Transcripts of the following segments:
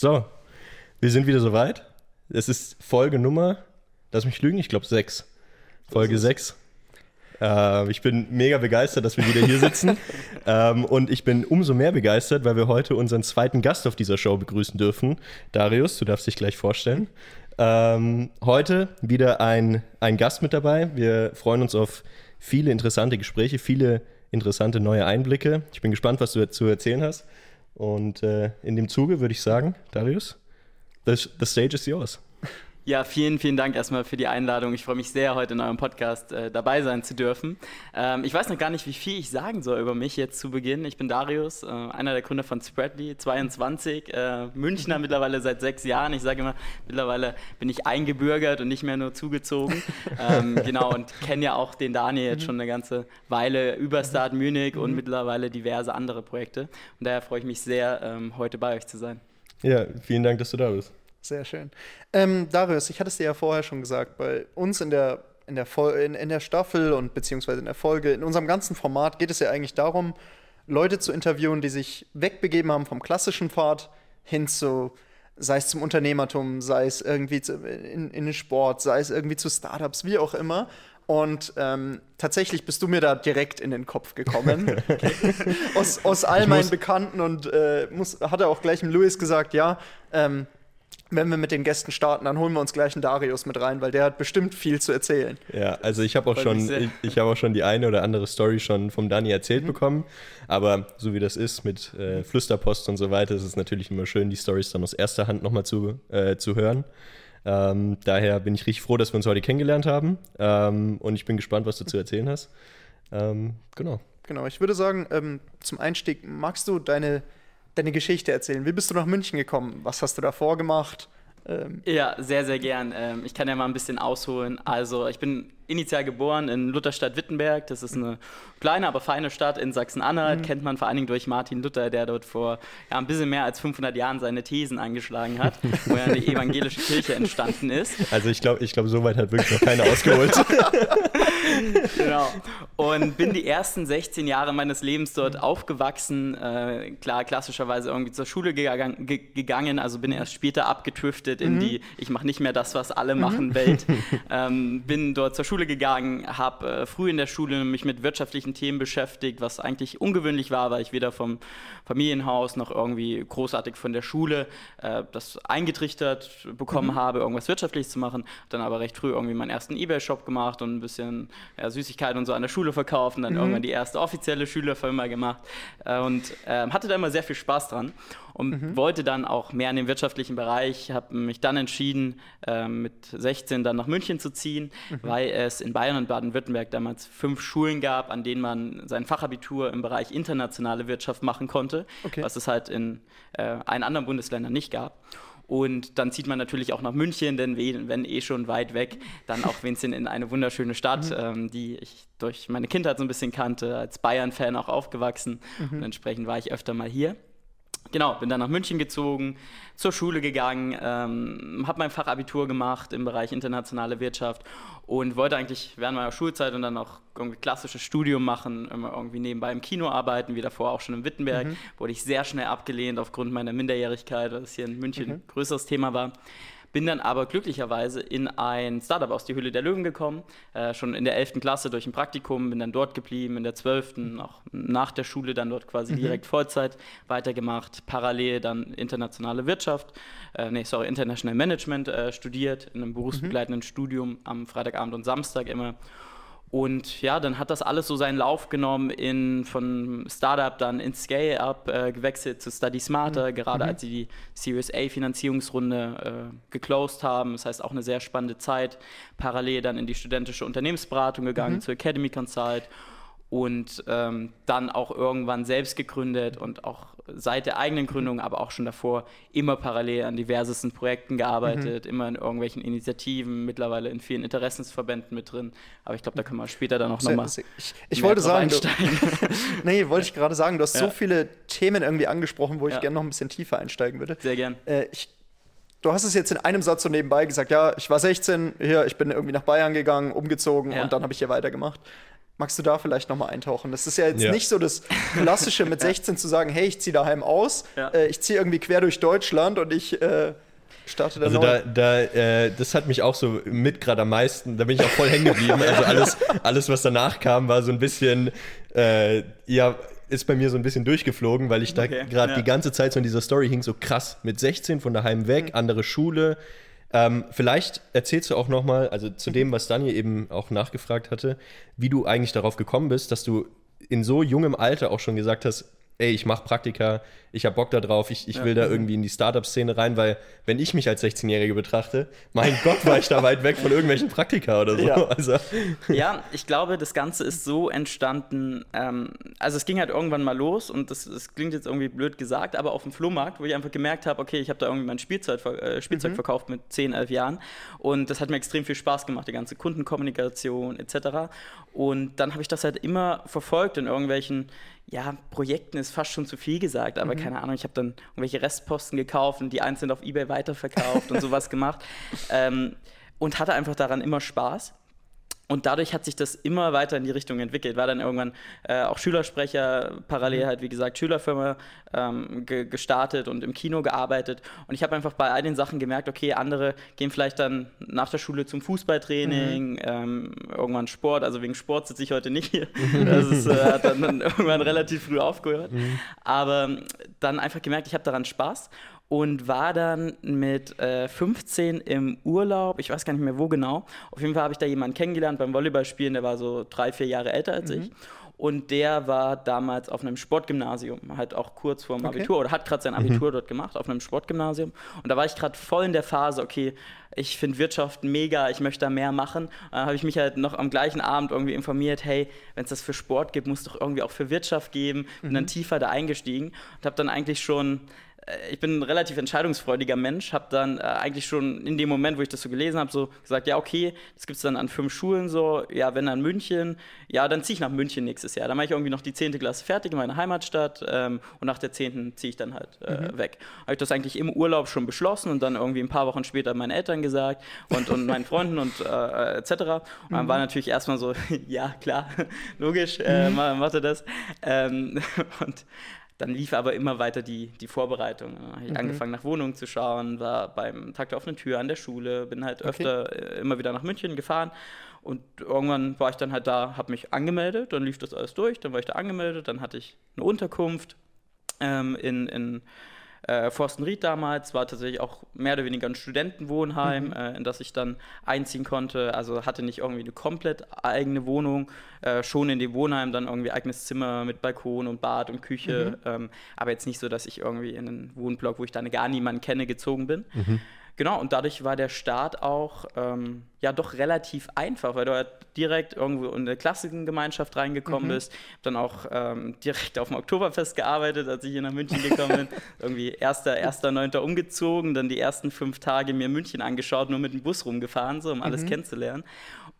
So, wir sind wieder soweit. Es ist Folge Nummer, lass mich lügen, ich glaube sechs. Folge sechs. Äh, ich bin mega begeistert, dass wir wieder hier sitzen. ähm, und ich bin umso mehr begeistert, weil wir heute unseren zweiten Gast auf dieser Show begrüßen dürfen. Darius, du darfst dich gleich vorstellen. Ähm, heute wieder ein, ein Gast mit dabei. Wir freuen uns auf viele interessante Gespräche, viele interessante neue Einblicke. Ich bin gespannt, was du zu erzählen hast. Und äh, in dem Zuge würde ich sagen, Darius, the, the stage is yours. Ja, vielen, vielen Dank erstmal für die Einladung. Ich freue mich sehr, heute in eurem Podcast äh, dabei sein zu dürfen. Ähm, ich weiß noch gar nicht, wie viel ich sagen soll über mich jetzt zu Beginn. Ich bin Darius, äh, einer der Gründer von Spreadly, 22, äh, Münchner mittlerweile seit sechs Jahren. Ich sage immer, mittlerweile bin ich eingebürgert und nicht mehr nur zugezogen. ähm, genau, und kenne ja auch den Daniel jetzt schon eine ganze Weile über Start Munich und mittlerweile diverse andere Projekte. Und daher freue ich mich sehr, ähm, heute bei euch zu sein. Ja, vielen Dank, dass du da bist. Sehr schön. Ähm, Darius, ich hatte es dir ja vorher schon gesagt, bei uns in der, in, der in, in der Staffel und beziehungsweise in der Folge, in unserem ganzen Format geht es ja eigentlich darum, Leute zu interviewen, die sich wegbegeben haben vom klassischen Pfad hin zu, sei es zum Unternehmertum, sei es irgendwie zu, in, in den Sport, sei es irgendwie zu Startups, wie auch immer. Und ähm, tatsächlich bist du mir da direkt in den Kopf gekommen. aus, aus all meinen Bekannten und äh, muss, hat er auch gleich dem Louis gesagt, ja, ähm, wenn wir mit den Gästen starten, dann holen wir uns gleich einen Darius mit rein, weil der hat bestimmt viel zu erzählen. Ja, also ich habe auch schon, ich, ich habe auch schon die eine oder andere Story schon vom Dani erzählt mhm. bekommen. Aber so wie das ist mit äh, Flüsterpost und so weiter, ist es natürlich immer schön, die Stories dann aus erster Hand nochmal zu, äh, zu hören. Ähm, daher bin ich richtig froh, dass wir uns heute kennengelernt haben. Ähm, und ich bin gespannt, was du zu erzählen hast. Ähm, genau. Genau, ich würde sagen, ähm, zum Einstieg, magst du deine deine Geschichte erzählen. Wie bist du nach München gekommen? Was hast du davor gemacht? Ähm ja, sehr, sehr gern. Ähm, ich kann ja mal ein bisschen ausholen. Also, ich bin initial geboren in Lutherstadt Wittenberg. Das ist eine kleine, aber feine Stadt in Sachsen-Anhalt. Mhm. Kennt man vor allen Dingen durch Martin Luther, der dort vor ja, ein bisschen mehr als 500 Jahren seine Thesen angeschlagen hat, wo ja eine evangelische Kirche entstanden ist. Also, ich glaube, ich glaub, so weit hat wirklich noch keiner ausgeholt. genau. Und bin die ersten 16 Jahre meines Lebens dort mhm. aufgewachsen. Äh, klar, klassischerweise irgendwie zur Schule gegangen, gegangen also bin erst später abgetüftet in mhm. die Ich mache nicht mehr das, was alle mhm. machen Welt. Ähm, bin dort zur Schule gegangen, habe äh, früh in der Schule mich mit wirtschaftlichen Themen beschäftigt, was eigentlich ungewöhnlich war, weil ich weder vom Familienhaus noch irgendwie großartig von der Schule äh, das eingetrichtert bekommen mhm. habe, irgendwas Wirtschaftliches zu machen. Dann aber recht früh irgendwie meinen ersten Ebay-Shop gemacht und ein bisschen ja, Süßigkeiten und so an der Schule verkauft und dann mhm. irgendwann die erste offizielle Schülerfirma gemacht äh, und äh, hatte da immer sehr viel Spaß dran und mhm. wollte dann auch mehr in den wirtschaftlichen Bereich, habe mich dann entschieden, äh, mit 16 dann nach München zu ziehen, mhm. weil es in Bayern und Baden-Württemberg damals fünf Schulen gab, an denen man sein Fachabitur im Bereich internationale Wirtschaft machen konnte, okay. was es halt in äh, allen anderen Bundesländern nicht gab. Und dann zieht man natürlich auch nach München, denn wenn eh schon weit weg, dann auch wenigstens in eine wunderschöne Stadt, mhm. ähm, die ich durch meine Kindheit so ein bisschen kannte, als Bayern-Fan auch aufgewachsen. Mhm. Und entsprechend war ich öfter mal hier. Genau, bin dann nach München gezogen, zur Schule gegangen, ähm, habe mein Fachabitur gemacht im Bereich internationale Wirtschaft und wollte eigentlich während meiner Schulzeit und dann auch irgendwie klassisches Studium machen, immer irgendwie nebenbei im Kino arbeiten, wie davor auch schon in Wittenberg. Mhm. Wurde ich sehr schnell abgelehnt aufgrund meiner Minderjährigkeit, weil es hier in München mhm. ein größeres Thema war. Bin dann aber glücklicherweise in ein Startup aus die Höhle der Löwen gekommen, äh, schon in der 11. Klasse durch ein Praktikum, bin dann dort geblieben, in der 12. auch nach der Schule dann dort quasi mhm. direkt Vollzeit weitergemacht, parallel dann internationale Wirtschaft, äh, nee, sorry, International Management äh, studiert, in einem berufsbegleitenden mhm. Studium am Freitagabend und Samstag immer und ja, dann hat das alles so seinen Lauf genommen, in, von Startup dann in Scale-Up äh, gewechselt zu Study Smarter, mhm. gerade mhm. als sie die Series A Finanzierungsrunde äh, geclosed haben. Das heißt auch eine sehr spannende Zeit. Parallel dann in die studentische Unternehmensberatung gegangen, mhm. zur Academy Consult und ähm, dann auch irgendwann selbst gegründet und auch seit der eigenen Gründung, aber auch schon davor immer parallel an diversesten Projekten gearbeitet, mhm. immer in irgendwelchen Initiativen, mittlerweile in vielen Interessensverbänden mit drin. Aber ich glaube, da können wir später dann noch nochmal. Ich, ich wollte sagen, du, nee, wollte ich gerade sagen, du hast ja. so viele Themen irgendwie angesprochen, wo ich ja. gerne noch ein bisschen tiefer einsteigen würde. Sehr gern. Äh, ich, du hast es jetzt in einem Satz so nebenbei gesagt, ja, ich war 16, hier, ich bin irgendwie nach Bayern gegangen, umgezogen ja. und dann habe ich hier weitergemacht Magst du da vielleicht nochmal eintauchen? Das ist ja jetzt Ja. nicht so das Klassische mit 16 zu sagen, hey, ich ziehe daheim aus, Ja. äh, ich ziehe irgendwie quer durch Deutschland und ich äh, starte da Also neu. da, da äh, das hat mich auch so mit gerade am meisten, da bin ich auch voll hängen geblieben. Also alles, alles, was danach kam, war so ein bisschen, äh, ja, ist bei mir so ein bisschen durchgeflogen, weil ich da Okay, gerade ja. die ganze Zeit so in dieser Story hing, so krass, mit 16 von daheim weg, andere Schule. Ähm, vielleicht erzählst du auch nochmal, also zu dem, was Daniel eben auch nachgefragt hatte, wie du eigentlich darauf gekommen bist, dass du in so jungem Alter auch schon gesagt hast, ey, ich mache Praktika, ich habe Bock da drauf, ich, ich will da irgendwie in die Startup-Szene rein, weil wenn ich mich als 16-Jährige betrachte, mein Gott, war ich da weit weg von irgendwelchen Praktika oder so. Ja. Also, Ja, ich glaube, das Ganze ist so entstanden. Ähm, also, es ging halt irgendwann mal los und das, das klingt jetzt irgendwie blöd gesagt, aber auf dem Flohmarkt, wo ich einfach gemerkt habe, okay, ich habe da irgendwie mein Spielzeug, äh, Spielzeug verkauft mit 10, 11 Jahren und das hat mir extrem viel Spaß gemacht, die ganze Kundenkommunikation etc. Und dann habe ich das halt immer verfolgt in irgendwelchen. Ja, Projekten ist fast schon zu viel gesagt, aber keine Ahnung, ich habe dann irgendwelche Restposten gekauft und die einzeln auf Ebay weiterverkauft und sowas gemacht. Ähm, und hatte einfach daran immer Spaß. Und dadurch hat sich das immer weiter in die Richtung entwickelt. War dann irgendwann äh, auch Schülersprecher, parallel halt, wie gesagt, Schülerfirma ähm, ge gestartet und im Kino gearbeitet. Und ich habe einfach bei all den Sachen gemerkt, okay, andere gehen vielleicht dann nach der Schule zum Fußballtraining, ähm, irgendwann Sport. Also wegen Sport sitze ich heute nicht hier. Das ist, äh, hat dann, dann irgendwann relativ früh aufgehört. Aber ähm, dann einfach gemerkt, ich habe daran Spaß und war dann mit äh, 15 im Urlaub, ich weiß gar nicht mehr wo genau. Auf jeden Fall habe ich da jemanden kennengelernt beim Volleyballspielen, der war so drei, vier Jahre älter als ich. Und der war damals auf einem Sportgymnasium, halt auch kurz vor dem Okay. Abitur oder hat gerade sein Abitur dort gemacht, auf einem Sportgymnasium. Und da war ich gerade voll in der Phase, okay, ich finde Wirtschaft mega, ich möchte da mehr machen. Dann habe ich mich halt noch am gleichen Abend irgendwie informiert, hey, wenn es das für Sport gibt, muss es doch irgendwie auch für Wirtschaft geben. Bin dann tiefer da eingestiegen und habe dann eigentlich schon ich bin ein relativ entscheidungsfreudiger Mensch, habe dann äh, eigentlich schon in dem Moment, wo ich das so gelesen habe, so gesagt, ja, okay, das gibt es dann an fünf Schulen so, ja, wenn dann München, ja, dann ziehe ich nach München nächstes Jahr. Dann mache ich irgendwie noch die 10. Klasse fertig in meiner Heimatstadt ähm, und nach der 10. ziehe ich dann halt äh, weg. Habe ich das eigentlich im Urlaub schon beschlossen und dann irgendwie ein paar Wochen später meinen Eltern gesagt und, und meinen Freunden und äh, äh, etc. Und dann war natürlich erstmal so, ja, klar, logisch, äh, ma- macht er das. Ähm, und dann lief aber immer weiter die, die Vorbereitung. Dann habe ich angefangen, nach Wohnungen zu schauen, war beim Tag der offenen Tür an der Schule, bin halt öfter äh, immer wieder nach München gefahren. Und irgendwann war ich dann halt da, habe mich angemeldet, dann lief das alles durch, dann war ich da angemeldet, dann hatte ich eine Unterkunft ähm, in, in äh, Forstenried damals, war tatsächlich auch mehr oder weniger ein Studentenwohnheim, äh, in das ich dann einziehen konnte. Also hatte nicht irgendwie eine komplett eigene Wohnung, äh, schon in dem Wohnheim dann irgendwie eigenes Zimmer mit Balkon und Bad und Küche, ähm, aber jetzt nicht so, dass ich irgendwie in einen Wohnblock, wo ich dann gar niemanden kenne, gezogen bin. Genau, und dadurch war der Start auch ähm, ja doch relativ einfach, weil du halt direkt irgendwo in eine Klassengemeinschaft reingekommen bist. Hab dann auch ähm, direkt auf dem Oktoberfest gearbeitet, als ich hier nach München gekommen bin. Irgendwie 1., 1.9. umgezogen, dann die ersten fünf Tage mir München angeschaut, nur mit dem Bus rumgefahren, so um alles kennenzulernen.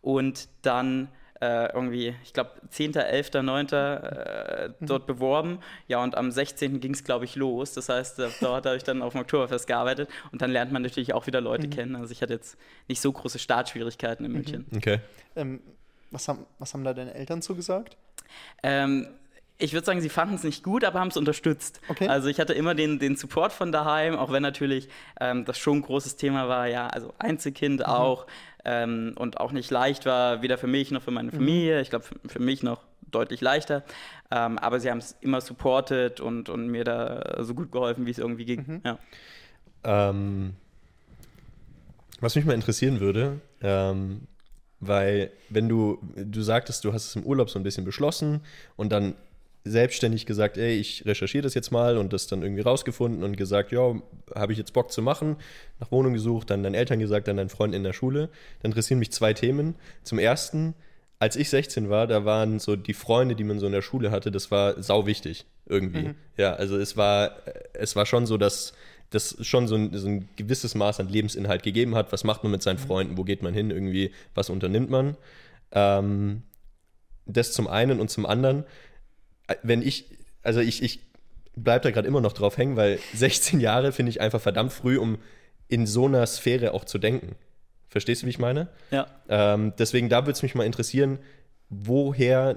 Und dann äh, irgendwie, ich glaube, 10., 11., 9. Äh, dort beworben. Ja, und am 16. ging es, glaube ich, los. Das heißt, dort habe ich dann auf dem Oktoberfest gearbeitet und dann lernt man natürlich auch wieder Leute kennen. Also ich hatte jetzt nicht so große Startschwierigkeiten in München. okay. Ähm, was, haben, was haben da deine Eltern zugesagt? Ähm, ich würde sagen, sie fanden es nicht gut, aber haben es unterstützt. Okay. Also ich hatte immer den, den Support von daheim, auch wenn natürlich ähm, das schon ein großes Thema war, ja, also Einzelkind auch ähm, und auch nicht leicht war, weder für mich noch für meine Familie. Ich glaube, für, für mich noch deutlich leichter. Ähm, aber sie haben es immer supportet und, und mir da so gut geholfen, wie es irgendwie ging. Ja. Ähm, was mich mal interessieren würde, ähm, weil wenn du, du sagtest, du hast es im Urlaub so ein bisschen beschlossen und dann selbstständig gesagt, ey, ich recherchiere das jetzt mal und das dann irgendwie rausgefunden und gesagt, ja, habe ich jetzt Bock zu machen, nach Wohnung gesucht, dann deinen Eltern gesagt, dann deinen Freunden in der Schule, dann interessieren mich zwei Themen. Zum ersten, als ich 16 war, da waren so die Freunde, die man so in der Schule hatte, das war sau wichtig irgendwie. Ja, also es war, es war schon so, dass das schon so ein, so ein gewisses Maß an Lebensinhalt gegeben hat. Was macht man mit seinen Freunden? Wo geht man hin? Irgendwie, was unternimmt man? Ähm, das zum einen und zum anderen, wenn ich, also ich, ich bleibe da gerade immer noch drauf hängen, weil 16 Jahre finde ich einfach verdammt früh, um in so einer Sphäre auch zu denken. Verstehst du, wie ich meine? ja. Ähm, deswegen, da würde es mich mal interessieren, woher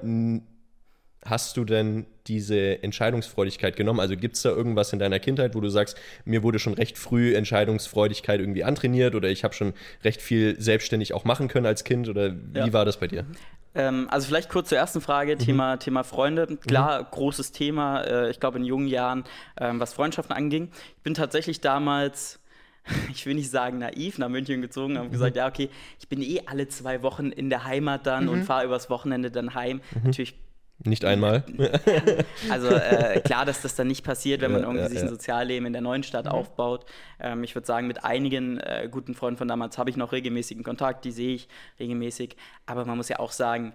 hast du denn diese Entscheidungsfreudigkeit genommen? Also gibt es da irgendwas in deiner Kindheit, wo du sagst, mir wurde schon recht früh Entscheidungsfreudigkeit irgendwie antrainiert oder ich habe schon recht viel selbstständig auch machen können als Kind oder wie ja. war das bei dir? Ähm, also vielleicht kurz zur ersten Frage, mhm. Thema, Thema Freunde. Klar, mhm. großes Thema, äh, ich glaube in jungen Jahren, ähm, was Freundschaften anging. Ich bin tatsächlich damals ich will nicht sagen naiv, nach München gezogen, habe mhm. gesagt, ja, okay, ich bin eh alle zwei Wochen in der Heimat dann mhm. und fahre übers Wochenende dann heim. Mhm. Natürlich nicht einmal. Also äh, klar, dass das dann nicht passiert, wenn man irgendwie ja, sich ein Sozialleben in der neuen Stadt mhm. aufbaut. Ähm, ich würde sagen, mit einigen äh, guten Freunden von damals habe ich noch regelmäßigen Kontakt, die sehe ich regelmäßig. Aber man muss ja auch sagen,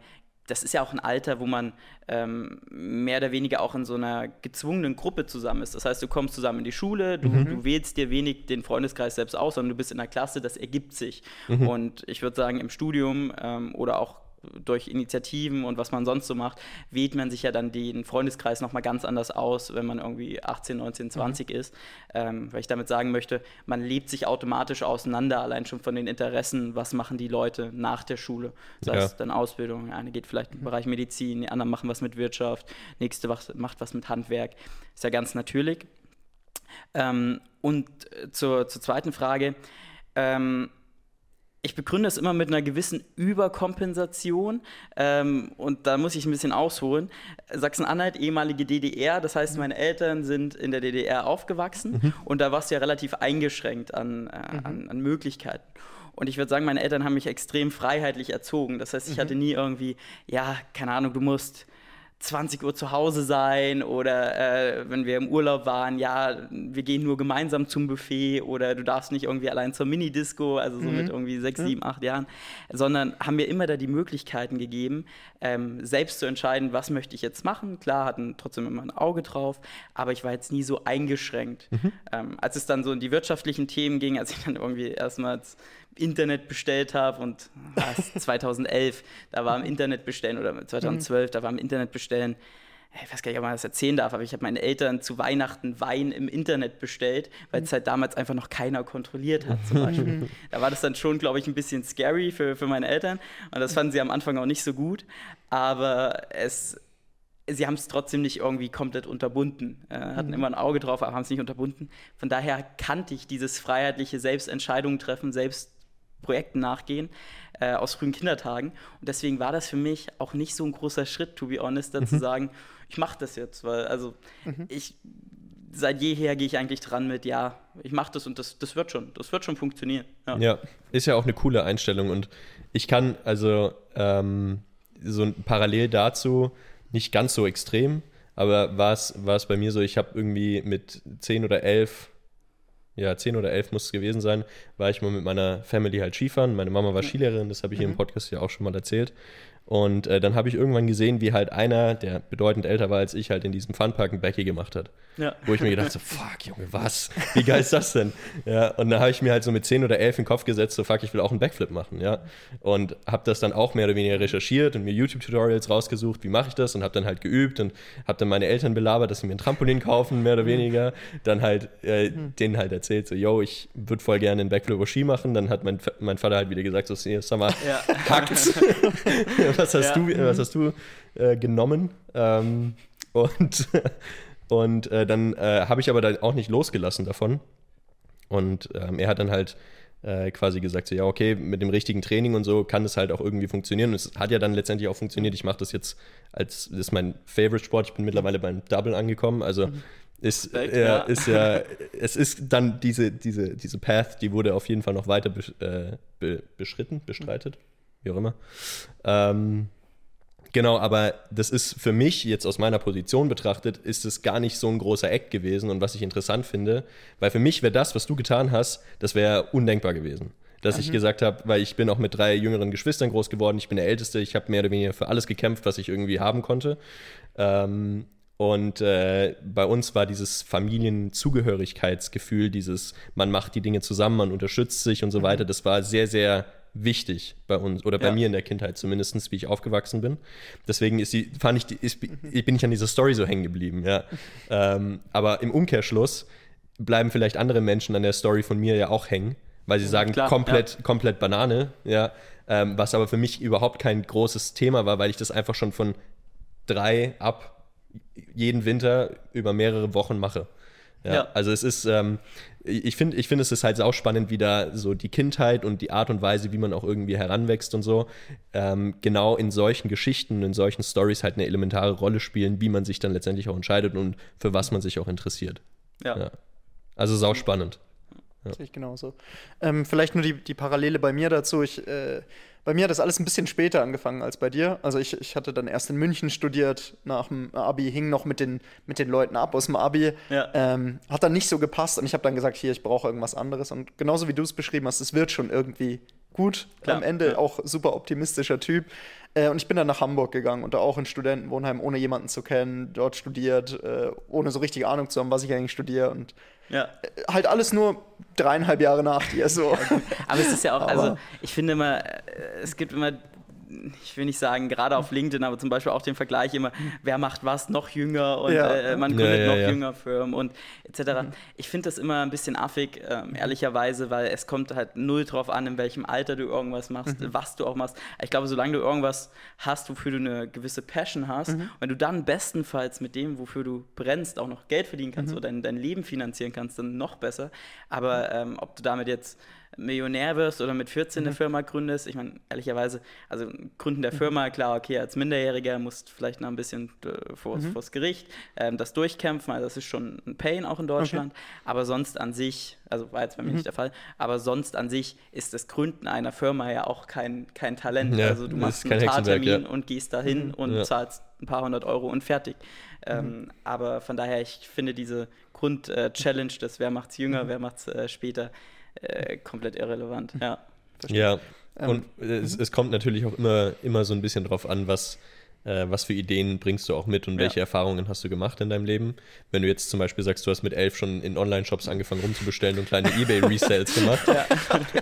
das ist ja auch ein Alter, wo man ähm, mehr oder weniger auch in so einer gezwungenen Gruppe zusammen ist. Das heißt, du kommst zusammen in die Schule, du, mhm. du wählst dir wenig den Freundeskreis selbst aus, sondern du bist in der Klasse, das ergibt sich. Mhm. Und ich würde sagen, im Studium ähm, oder auch durch Initiativen und was man sonst so macht, wählt man sich ja dann den Freundeskreis nochmal ganz anders aus, wenn man irgendwie 18, 19, 20 mhm. ist. Ähm, weil ich damit sagen möchte, man lebt sich automatisch auseinander, allein schon von den Interessen, was machen die Leute nach der Schule. Das ja. heißt dann Ausbildung, eine geht vielleicht im Bereich Medizin, die anderen machen was mit Wirtschaft, nächste macht was mit Handwerk. Ist ja ganz natürlich. Ähm, und äh, zur, zur zweiten Frage. Ähm, ich begründe es immer mit einer gewissen Überkompensation ähm, und da muss ich ein bisschen ausholen. Sachsen-Anhalt, ehemalige DDR, das heißt, meine Eltern sind in der DDR aufgewachsen mhm. und da war es ja relativ eingeschränkt an, äh, mhm. an, an Möglichkeiten. Und ich würde sagen, meine Eltern haben mich extrem freiheitlich erzogen. Das heißt, ich mhm. hatte nie irgendwie, ja, keine Ahnung, du musst 20 Uhr zu Hause sein oder äh, wenn wir im Urlaub waren, ja, wir gehen nur gemeinsam zum Buffet oder du darfst nicht irgendwie allein zur Minidisco, also so mhm. mit irgendwie sechs, sieben, acht Jahren, sondern haben mir immer da die Möglichkeiten gegeben, ähm, selbst zu entscheiden, was möchte ich jetzt machen. Klar, hatten trotzdem immer ein Auge drauf, aber ich war jetzt nie so eingeschränkt. Mhm. Ähm, als es dann so in die wirtschaftlichen Themen ging, als ich dann irgendwie erstmals Internet bestellt habe und was, 2011, da war im Internet bestellen oder 2012, mhm. da war im Internet bestellen. Ich weiß gar nicht, ob man das erzählen darf, aber ich habe meinen Eltern zu Weihnachten Wein im Internet bestellt, weil es halt damals einfach noch keiner kontrolliert hat, zum Beispiel. da war das dann schon, glaube ich, ein bisschen scary für, für meine Eltern und das fanden sie am Anfang auch nicht so gut, aber es, sie haben es trotzdem nicht irgendwie komplett unterbunden. Äh, hatten mhm. immer ein Auge drauf, aber haben es nicht unterbunden. Von daher kannte ich dieses freiheitliche Selbstentscheidungen treffen, selbst Projekten nachgehen äh, aus frühen Kindertagen. Und deswegen war das für mich auch nicht so ein großer Schritt, to be honest, da mhm. zu sagen, ich mache das jetzt, weil also mhm. ich seit jeher gehe ich eigentlich dran mit, ja, ich mache das und das, das wird schon, das wird schon funktionieren. Ja. ja. ist ja auch eine coole Einstellung und ich kann also ähm, so parallel dazu nicht ganz so extrem, aber war es bei mir so, ich habe irgendwie mit 10 oder 11 ja, zehn oder elf muss es gewesen sein, war ich mal mit meiner Family halt Skifahren. Meine Mama war Skilehrerin, das habe ich mhm. hier im Podcast ja auch schon mal erzählt. Und äh, dann habe ich irgendwann gesehen, wie halt einer, der bedeutend älter war als ich, halt in diesem Funpark ein Becky gemacht hat. Ja. Wo ich mir gedacht so, fuck, Junge, was? Wie geil ist das denn? Ja, und dann habe ich mir halt so mit 10 oder 11 in den Kopf gesetzt, so, fuck, ich will auch einen Backflip machen, ja. Und habe das dann auch mehr oder weniger recherchiert und mir YouTube-Tutorials rausgesucht, wie mache ich das und habe dann halt geübt und habe dann meine Eltern belabert, dass sie mir ein Trampolin kaufen, mehr oder weniger. Dann halt äh, mhm. denen halt erzählt, so, yo, ich würde voll gerne einen Backflip über Ski machen. Dann hat mein, mein Vater halt wieder gesagt, so, sag mal, ja. hackt's. was hast ja. du, was hast du äh, genommen? Ähm, und und äh, dann äh, habe ich aber dann auch nicht losgelassen davon. Und ähm, er hat dann halt äh, quasi gesagt, so, ja, okay, mit dem richtigen Training und so kann es halt auch irgendwie funktionieren. Und es hat ja dann letztendlich auch funktioniert. Ich mache das jetzt als, das ist mein Favorite-Sport. Ich bin mittlerweile beim Double angekommen. Also mhm. ist, Respekt, äh, ja. ist ja, es ist dann diese, diese, diese Path, die wurde auf jeden Fall noch weiter be, äh, be, beschritten, bestreitet, wie auch immer. Ähm, Genau, aber das ist für mich jetzt aus meiner Position betrachtet, ist es gar nicht so ein großer Eck gewesen und was ich interessant finde, weil für mich wäre das, was du getan hast, das wäre undenkbar gewesen. Dass mhm. ich gesagt habe, weil ich bin auch mit drei jüngeren Geschwistern groß geworden, ich bin der Älteste, ich habe mehr oder weniger für alles gekämpft, was ich irgendwie haben konnte. Ähm, und äh, bei uns war dieses Familienzugehörigkeitsgefühl, dieses, man macht die Dinge zusammen, man unterstützt sich und so mhm. weiter, das war sehr, sehr wichtig bei uns oder bei ja. mir in der Kindheit zumindest, wie ich aufgewachsen bin. Deswegen ist die, fand ich, die, ist, bin ich an dieser Story so hängen geblieben. Ja. ähm, aber im Umkehrschluss bleiben vielleicht andere Menschen an der Story von mir ja auch hängen, weil sie sagen, Klar, komplett, ja. komplett Banane. Ja. ähm, was aber für mich überhaupt kein großes Thema war, weil ich das einfach schon von drei ab jeden Winter über mehrere Wochen mache. Ja, Ja. Also es ist, ähm, ich finde, ich finde es ist halt sauspannend, wie da so die Kindheit und die Art und Weise, wie man auch irgendwie heranwächst und so, ähm, genau in solchen Geschichten, in solchen Stories halt eine elementare Rolle spielen, wie man sich dann letztendlich auch entscheidet und für was man sich auch interessiert. Ja. Ja. Also sauspannend. Sehe ich genauso. Ähm, vielleicht nur die, die Parallele bei mir dazu. Ich, äh, bei mir hat das alles ein bisschen später angefangen als bei dir. Also ich, ich hatte dann erst in München studiert, nach dem Abi, hing noch mit den, mit den Leuten ab aus dem Abi. Ja. Ähm, hat dann nicht so gepasst und ich habe dann gesagt, hier, ich brauche irgendwas anderes. Und genauso wie du es beschrieben hast, es wird schon irgendwie gut. Klar, Am Ende ja. auch super optimistischer Typ. Äh, und ich bin dann nach Hamburg gegangen und da auch in Studentenwohnheim, ohne jemanden zu kennen, dort studiert, äh, ohne so richtig Ahnung zu haben, was ich eigentlich studiere. Und Ja. halt alles nur dreieinhalb Jahre nach dir. So. Aber es ist ja auch, also Aber- ich finde immer, äh, es gibt immer, ich will nicht sagen, gerade auf LinkedIn, aber zum Beispiel auch den Vergleich immer, wer macht was noch jünger und Ja. äh, man gründet ja, noch ja. jünger Firmen und etc. Ich finde das immer ein bisschen affig, ähm, ehrlicherweise, weil es kommt halt null drauf an, in welchem Alter du irgendwas machst, was du auch machst. Ich glaube, solange du irgendwas hast, wofür du eine gewisse Passion hast, wenn du dann bestenfalls mit dem, wofür du brennst, auch noch Geld verdienen kannst oder dein, dein Leben finanzieren kannst, dann noch besser. Aber ähm, ob du damit jetzt Millionär wirst oder mit 14 eine Firma gründest, ich meine, ehrlicherweise, also Gründen der Firma, klar, okay, als Minderjähriger musst du vielleicht noch ein bisschen äh, vors, vors Gericht ähm, das durchkämpfen, also das ist schon ein Pain auch in Deutschland, aber sonst an sich, also war jetzt bei mir nicht der Fall, aber sonst an sich ist das Gründen einer Firma ja auch kein, kein Talent, Ja, also du machst einen Notartermin ja. und gehst dahin und Ja. zahlst ein paar hundert Euro und fertig. Ähm, aber von daher, ich finde diese Grund-Challenge, das wer macht's jünger, wer macht's äh, später, äh, komplett irrelevant. Ja. Ja, Ähm, und es, es kommt natürlich auch immer, immer so ein bisschen drauf an, was, äh, was für Ideen bringst du auch mit und Ja. welche Erfahrungen hast du gemacht in deinem Leben. Wenn du jetzt zum Beispiel sagst, du hast mit elf schon in Online-Shops angefangen rumzubestellen und kleine Ebay-Resales gemacht,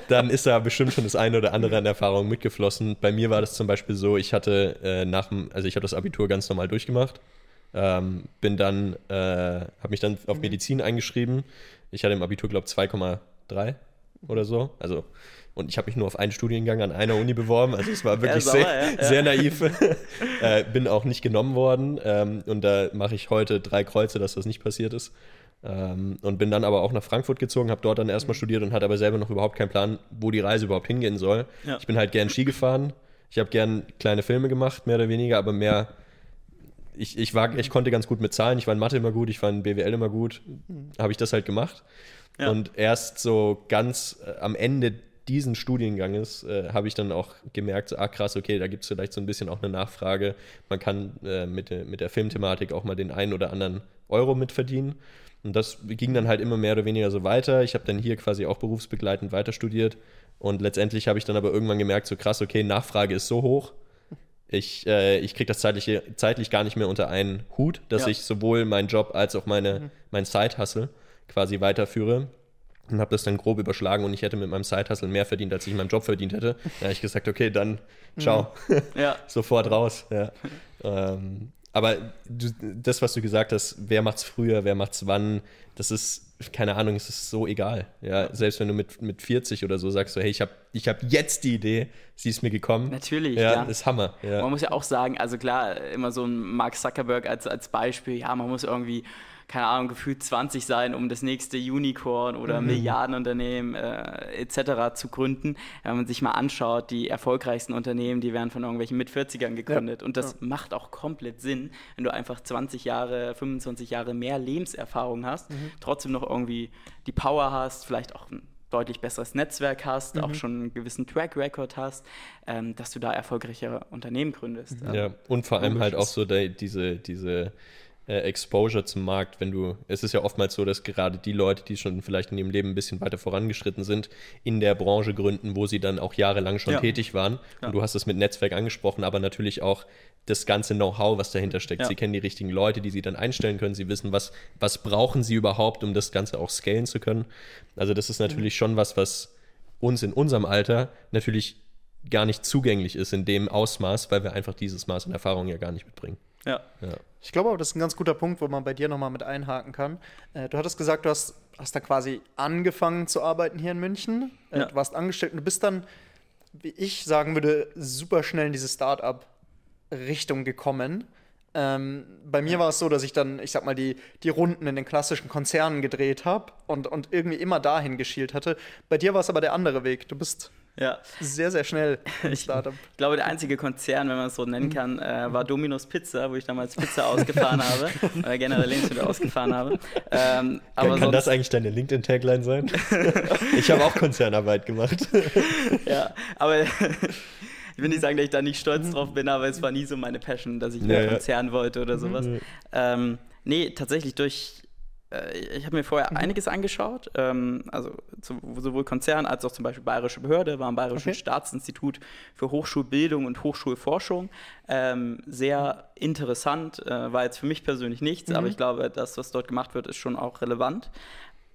dann ist da bestimmt schon das eine oder andere an Erfahrung mitgeflossen. Bei mir war das zum Beispiel so, ich hatte äh, nach dem, also ich habe das Abitur ganz normal durchgemacht, ähm, bin dann, äh, habe mich dann Mhm. auf Medizin eingeschrieben. Ich hatte im Abitur, glaube ich, 2,3 oder so. Also, und ich habe mich nur auf einen Studiengang an einer Uni beworben. Also es war wirklich sauer, sehr, ja, ja. sehr naiv. äh, bin auch nicht genommen worden. Ähm, und da mache ich heute drei Kreuze, dass das nicht passiert ist. Ähm, und bin dann aber auch nach Frankfurt gezogen, habe dort dann erstmal studiert und hatte aber selber noch überhaupt keinen Plan, wo die Reise überhaupt hingehen soll. Ja. Ich bin halt gern Ski gefahren. Ich habe gern kleine Filme gemacht, mehr oder weniger, aber mehr. Ich, ich, war, ich konnte ganz gut mit Zahlen. Ich war in Mathe immer gut, ich war in BWL immer gut. Habe ich das halt gemacht. Ja. Und erst so ganz äh, am Ende diesen Studienganges äh, habe ich dann auch gemerkt, so, ah krass, okay, da gibt es vielleicht so ein bisschen auch eine Nachfrage. Man kann äh, mit, der, mit der Filmthematik auch mal den einen oder anderen Euro mitverdienen. Und das ging dann halt immer mehr oder weniger so weiter. Ich habe dann hier quasi auch berufsbegleitend weiter studiert. Und letztendlich habe ich dann aber irgendwann gemerkt, so krass, okay, Nachfrage ist so hoch. Ich, äh, ich kriege das zeitlich, zeitlich gar nicht mehr unter einen Hut, dass Ja. ich sowohl meinen Job als auch meine, mein Side-Hustle quasi weiterführe. Und habe das dann grob überschlagen und ich hätte mit meinem Side-Hustle mehr verdient, als ich in meinem Job verdient hätte. Da habe ich gesagt, okay, dann ciao. Ja. Sofort raus. Ja. ähm, aber du, das, was du gesagt hast, wer macht's früher, wer macht's wann, das ist, keine Ahnung, es ist so egal. Ja, selbst wenn du mit, mit 40 oder so sagst, so, hey, ich habe ich hab jetzt die Idee, sie ist mir gekommen. Natürlich, ja. ja. ist Hammer. Ja. Man muss ja auch sagen, also klar, immer so ein Mark Zuckerberg als, als Beispiel, ja, man muss irgendwie, keine Ahnung, gefühlt 20 sein, um das nächste Unicorn oder Milliardenunternehmen äh, etc. zu gründen. Wenn man sich mal anschaut, die erfolgreichsten Unternehmen, die werden von irgendwelchen Mit-40ern gegründet. Und das macht auch komplett Sinn, wenn du einfach 20 Jahre, 25 Jahre mehr Lebenserfahrung hast, trotzdem noch irgendwie die Power hast, vielleicht auch ein deutlich besseres Netzwerk hast, auch schon einen gewissen Track Record hast, ähm, dass du da erfolgreiche Unternehmen gründest. Ja, und vor allem halt auch so der, diese, diese äh, Exposure zum Markt, wenn du, es ist ja oftmals so, dass gerade die Leute, die schon vielleicht in ihrem Leben ein bisschen weiter vorangeschritten sind, in der Branche gründen, wo sie dann auch jahrelang schon Ja. tätig waren. Ja. Und du hast es mit Netzwerk angesprochen, aber natürlich auch das ganze Know-how, was dahinter steckt. Ja. Sie kennen die richtigen Leute, die sie dann einstellen können. Sie wissen, was, was brauchen sie überhaupt, um das Ganze auch scalen zu können. Also das ist natürlich schon was, was uns in unserem Alter natürlich gar nicht zugänglich ist in dem Ausmaß, weil wir einfach dieses Maß an Erfahrung ja gar nicht mitbringen. Ja. Ja. Ich glaube aber, das ist ein ganz guter Punkt, wo man bei dir nochmal mit einhaken kann. Äh, du hattest gesagt, du hast, hast da quasi angefangen zu arbeiten hier in München. Äh, Ja. Du warst angestellt und du bist dann wie ich sagen würde, super schnell in diese Start-up-Richtung gekommen. Ähm, bei mir war es so, dass ich dann, ich sag mal, die, die Runden in den klassischen Konzernen gedreht habe und, und irgendwie immer dahin geschielt hatte. Bei dir war es aber der andere Weg. Du bist Ja. sehr, sehr schnell im Startup. Ich glaube, der einzige Konzern, wenn man es so nennen kann, äh, war Domino's Pizza, wo ich damals Pizza ausgefahren habe, oder generell Lebensmittel ausgefahren habe. Ähm, aber Kann sonst, das eigentlich deine LinkedIn-Tagline sein? ich habe auch Konzernarbeit gemacht. ja, aber ich will nicht sagen, dass ich da nicht stolz drauf bin, aber es war nie so meine Passion, dass ich Ja, mehr ja. Konzern wollte oder sowas. Mhm. Ähm, nee, tatsächlich durch. Äh, Ich habe mir vorher einiges angeschaut, ähm, also zu, sowohl Konzern als auch zum Beispiel Bayerische Behörde, war am Bayerischen Okay. Staatsinstitut für Hochschulbildung und Hochschulforschung. Ähm, sehr interessant, äh, war jetzt für mich persönlich nichts, aber ich glaube, das, was dort gemacht wird, ist schon auch relevant.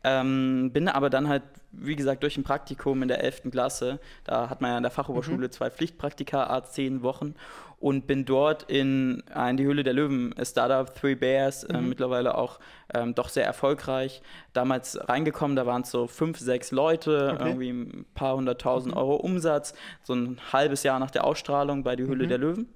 Ähm, bin aber dann halt, wie gesagt, durch ein Praktikum in der 11. Klasse, da hat man ja an der Fachhochschule zwei Pflichtpraktika, a zehn Wochen und bin dort in, äh, in die Höhle der Löwen, äh, Startup Three Bears, äh, mittlerweile auch ähm, doch sehr erfolgreich. Damals reingekommen, da waren es so fünf, sechs Leute, Okay. irgendwie ein paar hunderttausend Euro Umsatz, so ein halbes Jahr nach der Ausstrahlung bei die Höhle der Löwen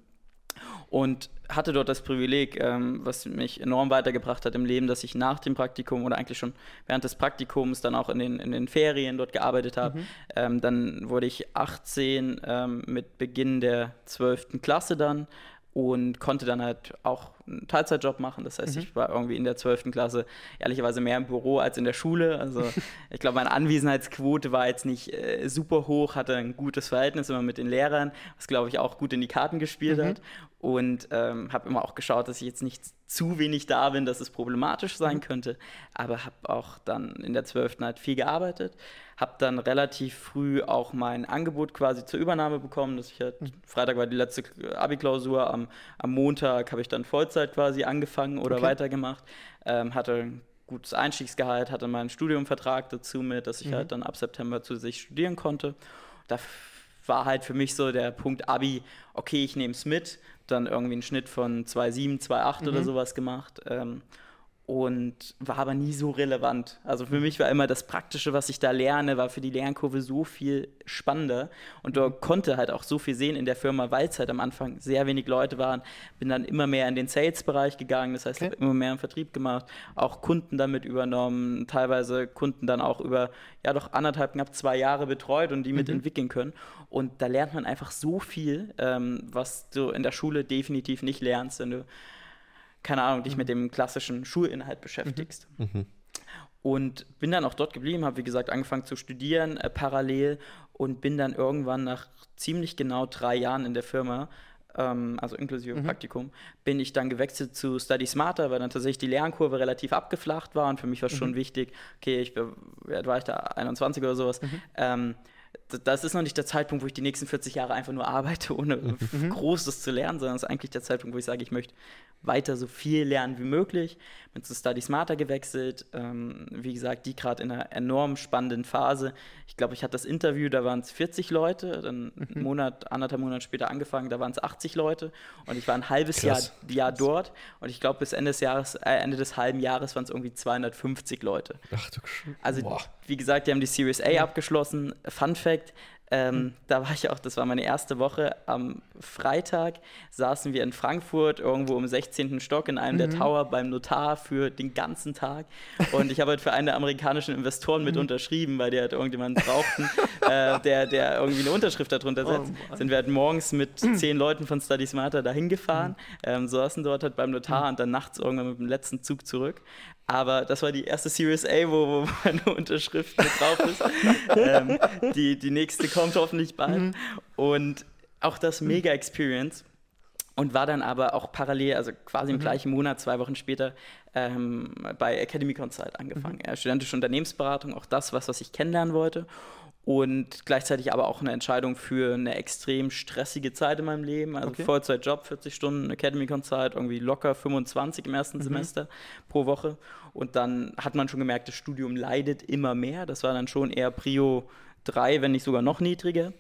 und hatte dort das Privileg, ähm, was mich enorm weitergebracht hat im Leben, dass ich nach dem Praktikum oder eigentlich schon während des Praktikums dann auch in den, in den Ferien dort gearbeitet habe. Ähm, dann wurde ich 18 ähm, mit Beginn der 12. Klasse dann und konnte dann halt auch einen Teilzeitjob machen. Das heißt, ich war irgendwie in der 12. Klasse ehrlicherweise mehr im Büro als in der Schule. Also ich glaube, meine Anwesenheitsquote war jetzt nicht äh, super hoch, hatte ein gutes Verhältnis immer mit den Lehrern, was glaube ich auch gut in die Karten gespielt hat. Und ähm, habe immer auch geschaut, dass ich jetzt nicht zu wenig da bin, dass es problematisch sein könnte. Aber habe auch dann in der 12. halt viel gearbeitet. Habe dann relativ früh auch mein Angebot quasi zur Übernahme bekommen, dass ich halt, Freitag war die letzte Abi-Klausur, am, am Montag habe ich dann Vollzeit quasi angefangen oder Okay. weitergemacht. Ähm, hatte ein gutes Einstiegsgehalt, hatte meinen Studiumvertrag dazu mit, dass ich halt dann ab September zu sich studieren konnte. Da war halt für mich so der Punkt Abi, okay, ich nehme es mit, dann irgendwie einen Schnitt von 2,7, 2,8 oder sowas gemacht. Ähm, und war aber nie so relevant. Also für mich war immer das Praktische, was ich da lerne, war für die Lernkurve so viel spannender und da konnte halt auch so viel sehen in der Firma, weil es halt am Anfang sehr wenig Leute waren. Bin dann immer mehr in den Sales-Bereich gegangen, das heißt, Okay. habe immer mehr im Vertrieb gemacht, auch Kunden damit übernommen, teilweise Kunden dann auch über, ja doch anderthalb, knapp zwei Jahre betreut und die mitentwickeln können. Und da lernt man einfach so viel, ähm, was du in der Schule definitiv nicht lernst, wenn du keine Ahnung, dich mit dem klassischen Schulinhalt beschäftigst. Und bin dann auch dort geblieben, habe wie gesagt angefangen zu studieren äh, parallel und bin dann irgendwann nach ziemlich genau drei Jahren in der Firma, ähm, also inklusive Praktikum, bin ich dann gewechselt zu Study Smarter, weil dann tatsächlich die Lernkurve relativ abgeflacht war und für mich war schon wichtig, okay, ich war ich da 21 oder sowas. Ähm, d- das ist noch nicht der Zeitpunkt, wo ich die nächsten 40 Jahre einfach nur arbeite, ohne Großes zu lernen, sondern es ist eigentlich der Zeitpunkt, wo ich sage, ich möchte weiter so viel lernen wie möglich. Bin zu Study Smarter gewechselt. Ähm, wie gesagt, die gerade in einer enorm spannenden Phase. Ich glaube, ich hatte das Interview, da waren es 40 Leute, dann einen Monat, anderthalb Monate später angefangen, da waren es 80 Leute und ich war ein halbes Jahr. Jahr dort und ich glaube, bis Ende des Jahres, äh, Ende des halben Jahres waren es irgendwie 250 Leute. Ach du Sch Also, Boah. wie gesagt, die haben die Series A abgeschlossen. Fun Fact: ähm, Da war ich auch, das war meine erste Woche. Am Freitag saßen wir in Frankfurt irgendwo im 16. Stock in einem der Tower beim Notar für den ganzen Tag. Und ich habe halt für einen der amerikanischen Investoren mit unterschrieben, weil die halt irgendjemanden brauchten, äh, der, der irgendwie eine Unterschrift darunter setzt. Sind wir halt morgens mit zehn Leuten von Study Smarter dahin gefahren, ähm, saßen dort halt beim Notar und dann nachts irgendwann mit dem letzten Zug zurück. Aber das war die erste Series A, wo, wo meine Unterschrift mit drauf ist. ähm, die, die nächste kommt hoffentlich bald. Und auch das Mega Experience. Und war dann aber auch parallel, also quasi im gleichen Monat, zwei Wochen später, ähm, bei Academy Consult angefangen. Ja, studentische Unternehmensberatung, auch das, was, was ich kennenlernen wollte. Und gleichzeitig aber auch eine Entscheidung für eine extrem stressige Zeit in meinem Leben. Also Okay. Vollzeitjob, 40 Stunden, Academy Consult, irgendwie locker 25 im ersten Semester pro Woche. Und dann hat man schon gemerkt, das Studium leidet immer mehr. Das war dann schon eher Prio 3, wenn nicht sogar noch niedriger.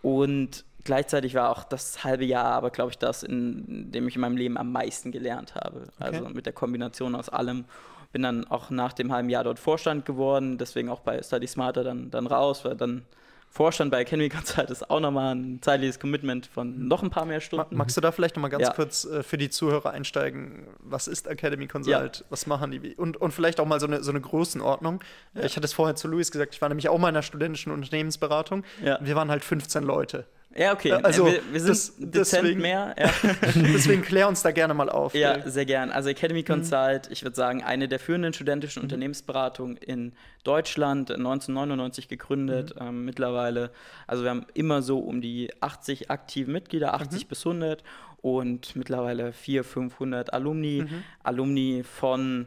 Und gleichzeitig war auch das halbe Jahr, aber glaube ich, das, in dem ich in meinem Leben am meisten gelernt habe. Also mit der Kombination aus allem. Bin dann auch nach dem halben Jahr dort Vorstand geworden, deswegen auch bei Study Smarter dann, dann raus, weil dann Vorstand bei Academy Consult ist auch nochmal ein zeitliches Commitment von noch ein paar mehr Stunden. Magst du da vielleicht nochmal ganz Ja. kurz äh, für die Zuhörer einsteigen? Was ist Academy Consult? Was machen die? Und, und vielleicht auch mal so eine, so eine Größenordnung. Äh, Ich hatte es vorher zu Luis gesagt, ich war nämlich auch mal in einer studentischen Unternehmensberatung. Ja. Wir waren halt 15 Leute. Ja, okay. Äh, also, wir, wir sind das- dezent deswegen- mehr. Ja. Deswegen klär uns da gerne mal auf. Ja, Äh, sehr gern. Also Academy Consult, ich würde sagen, eine der führenden studentischen Unternehmensberatungen in Deutschland, 1999 gegründet, ähm, mittlerweile. Also wir haben immer so um die 80 aktive Mitglieder, 80 bis 100 und mittlerweile 400, 500 Alumni. Alumni von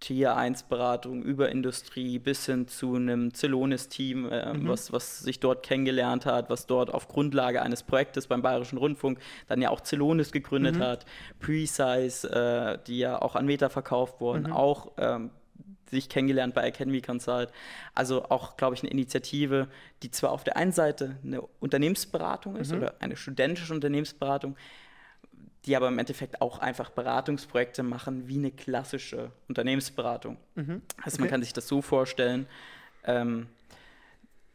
Tier 1 Beratung über Industrie bis hin zu einem Celonis-Team, äh, was, was sich dort kennengelernt hat, was dort auf Grundlage eines Projektes beim Bayerischen Rundfunk dann ja auch Celonis gegründet hat, Precise, äh, die ja auch an Meta verkauft wurden, auch ähm, sich kennengelernt bei Academy Consult. Also auch, glaube ich, eine Initiative, die zwar auf der einen Seite eine Unternehmensberatung ist oder eine studentische Unternehmensberatung, die aber im Endeffekt auch einfach Beratungsprojekte machen wie eine klassische Unternehmensberatung. Also man Okay. kann sich das so vorstellen, ähm,